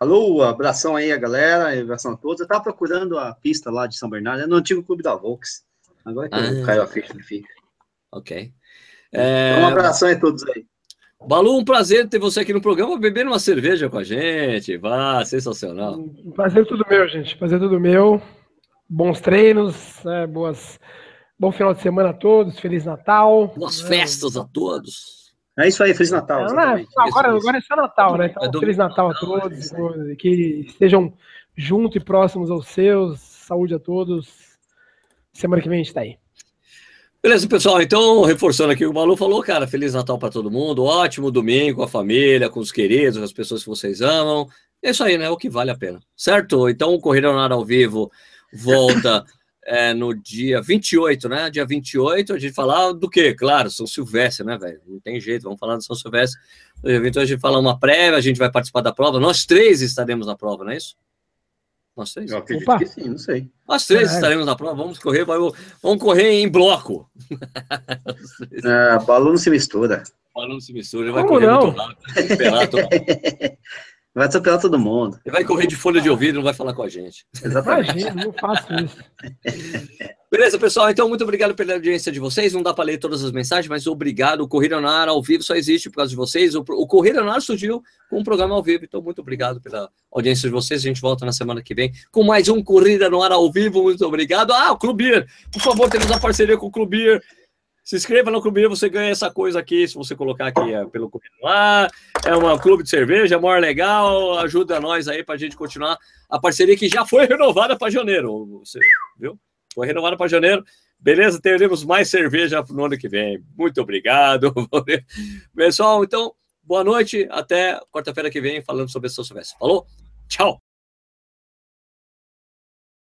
Alô, abração aí a galera, abração a todos. Eu tava procurando a pista lá de São Bernardo, é no antigo clube da Volks. Agora que ah, eu caio a ficha que fica. Ok. É... Um abração a todos aí. Balu, um prazer ter você aqui no programa, bebendo uma cerveja com a gente. Vá, sensacional. Um prazer tudo meu, gente. Prazer tudo meu. Bons treinos, né? boas, bom final de semana a todos, Feliz Natal. Boas né? festas a todos. É isso aí, Feliz Natal. É, agora, agora é só Natal, né? Então, é Feliz Natal a todos. Que estejam juntos e próximos aos seus. Saúde a todos. Semana que vem a gente está aí. Beleza, pessoal. Então, reforçando aqui o que o Malu falou, cara, Feliz Natal para todo mundo. Ótimo domingo com a família, com os queridos, com as pessoas que vocês amam. É isso aí, né? É o que vale a pena. Certo? Então, o Corrida Nada ao Vivo volta é, no dia 28, né? Dia 28, a gente falar do quê? Claro, São Silvestre, né, velho? Não tem jeito, vamos falar do São Silvestre. No dia 28 a gente fala uma prévia, a gente vai participar da prova. Nós três estaremos na prova, não é isso? Nós três? Eu acredito Opa. que sim, não sei. Nós três é. estaremos na prova, vamos correr, vamos correr em bloco. Ah, balão não se mistura. Balão não se mistura, vai Como correr não? muito rápido. Vai atropelar todo mundo. Ele vai correr de folha de ouvido, não vai falar com a gente. Exatamente. Imagina, não faço isso. Beleza, pessoal? Então, muito obrigado pela audiência de vocês. Não dá para ler todas as mensagens, mas obrigado. O Corrida no Ar ao vivo só existe por causa de vocês. O, o Corrida no Ar surgiu com um programa ao vivo. Então, muito obrigado pela audiência de vocês. A gente volta na semana que vem com mais um Corrida no Ar ao vivo. Muito obrigado. Ah, o Clubir. Por favor, temos a parceria com o Clubir. Se inscreva no clube, você ganha essa coisa aqui, se você colocar aqui é, pelo clube lá. É um clube de cerveja, é maior legal, ajuda nós aí para a gente continuar a parceria que já foi renovada para janeiro. Você viu? Foi renovada para janeiro. Beleza, teremos mais cerveja no ano que vem. Muito obrigado. Pessoal, então, boa noite. Até quarta-feira que vem falando sobre São Silvestre. Falou? Tchau.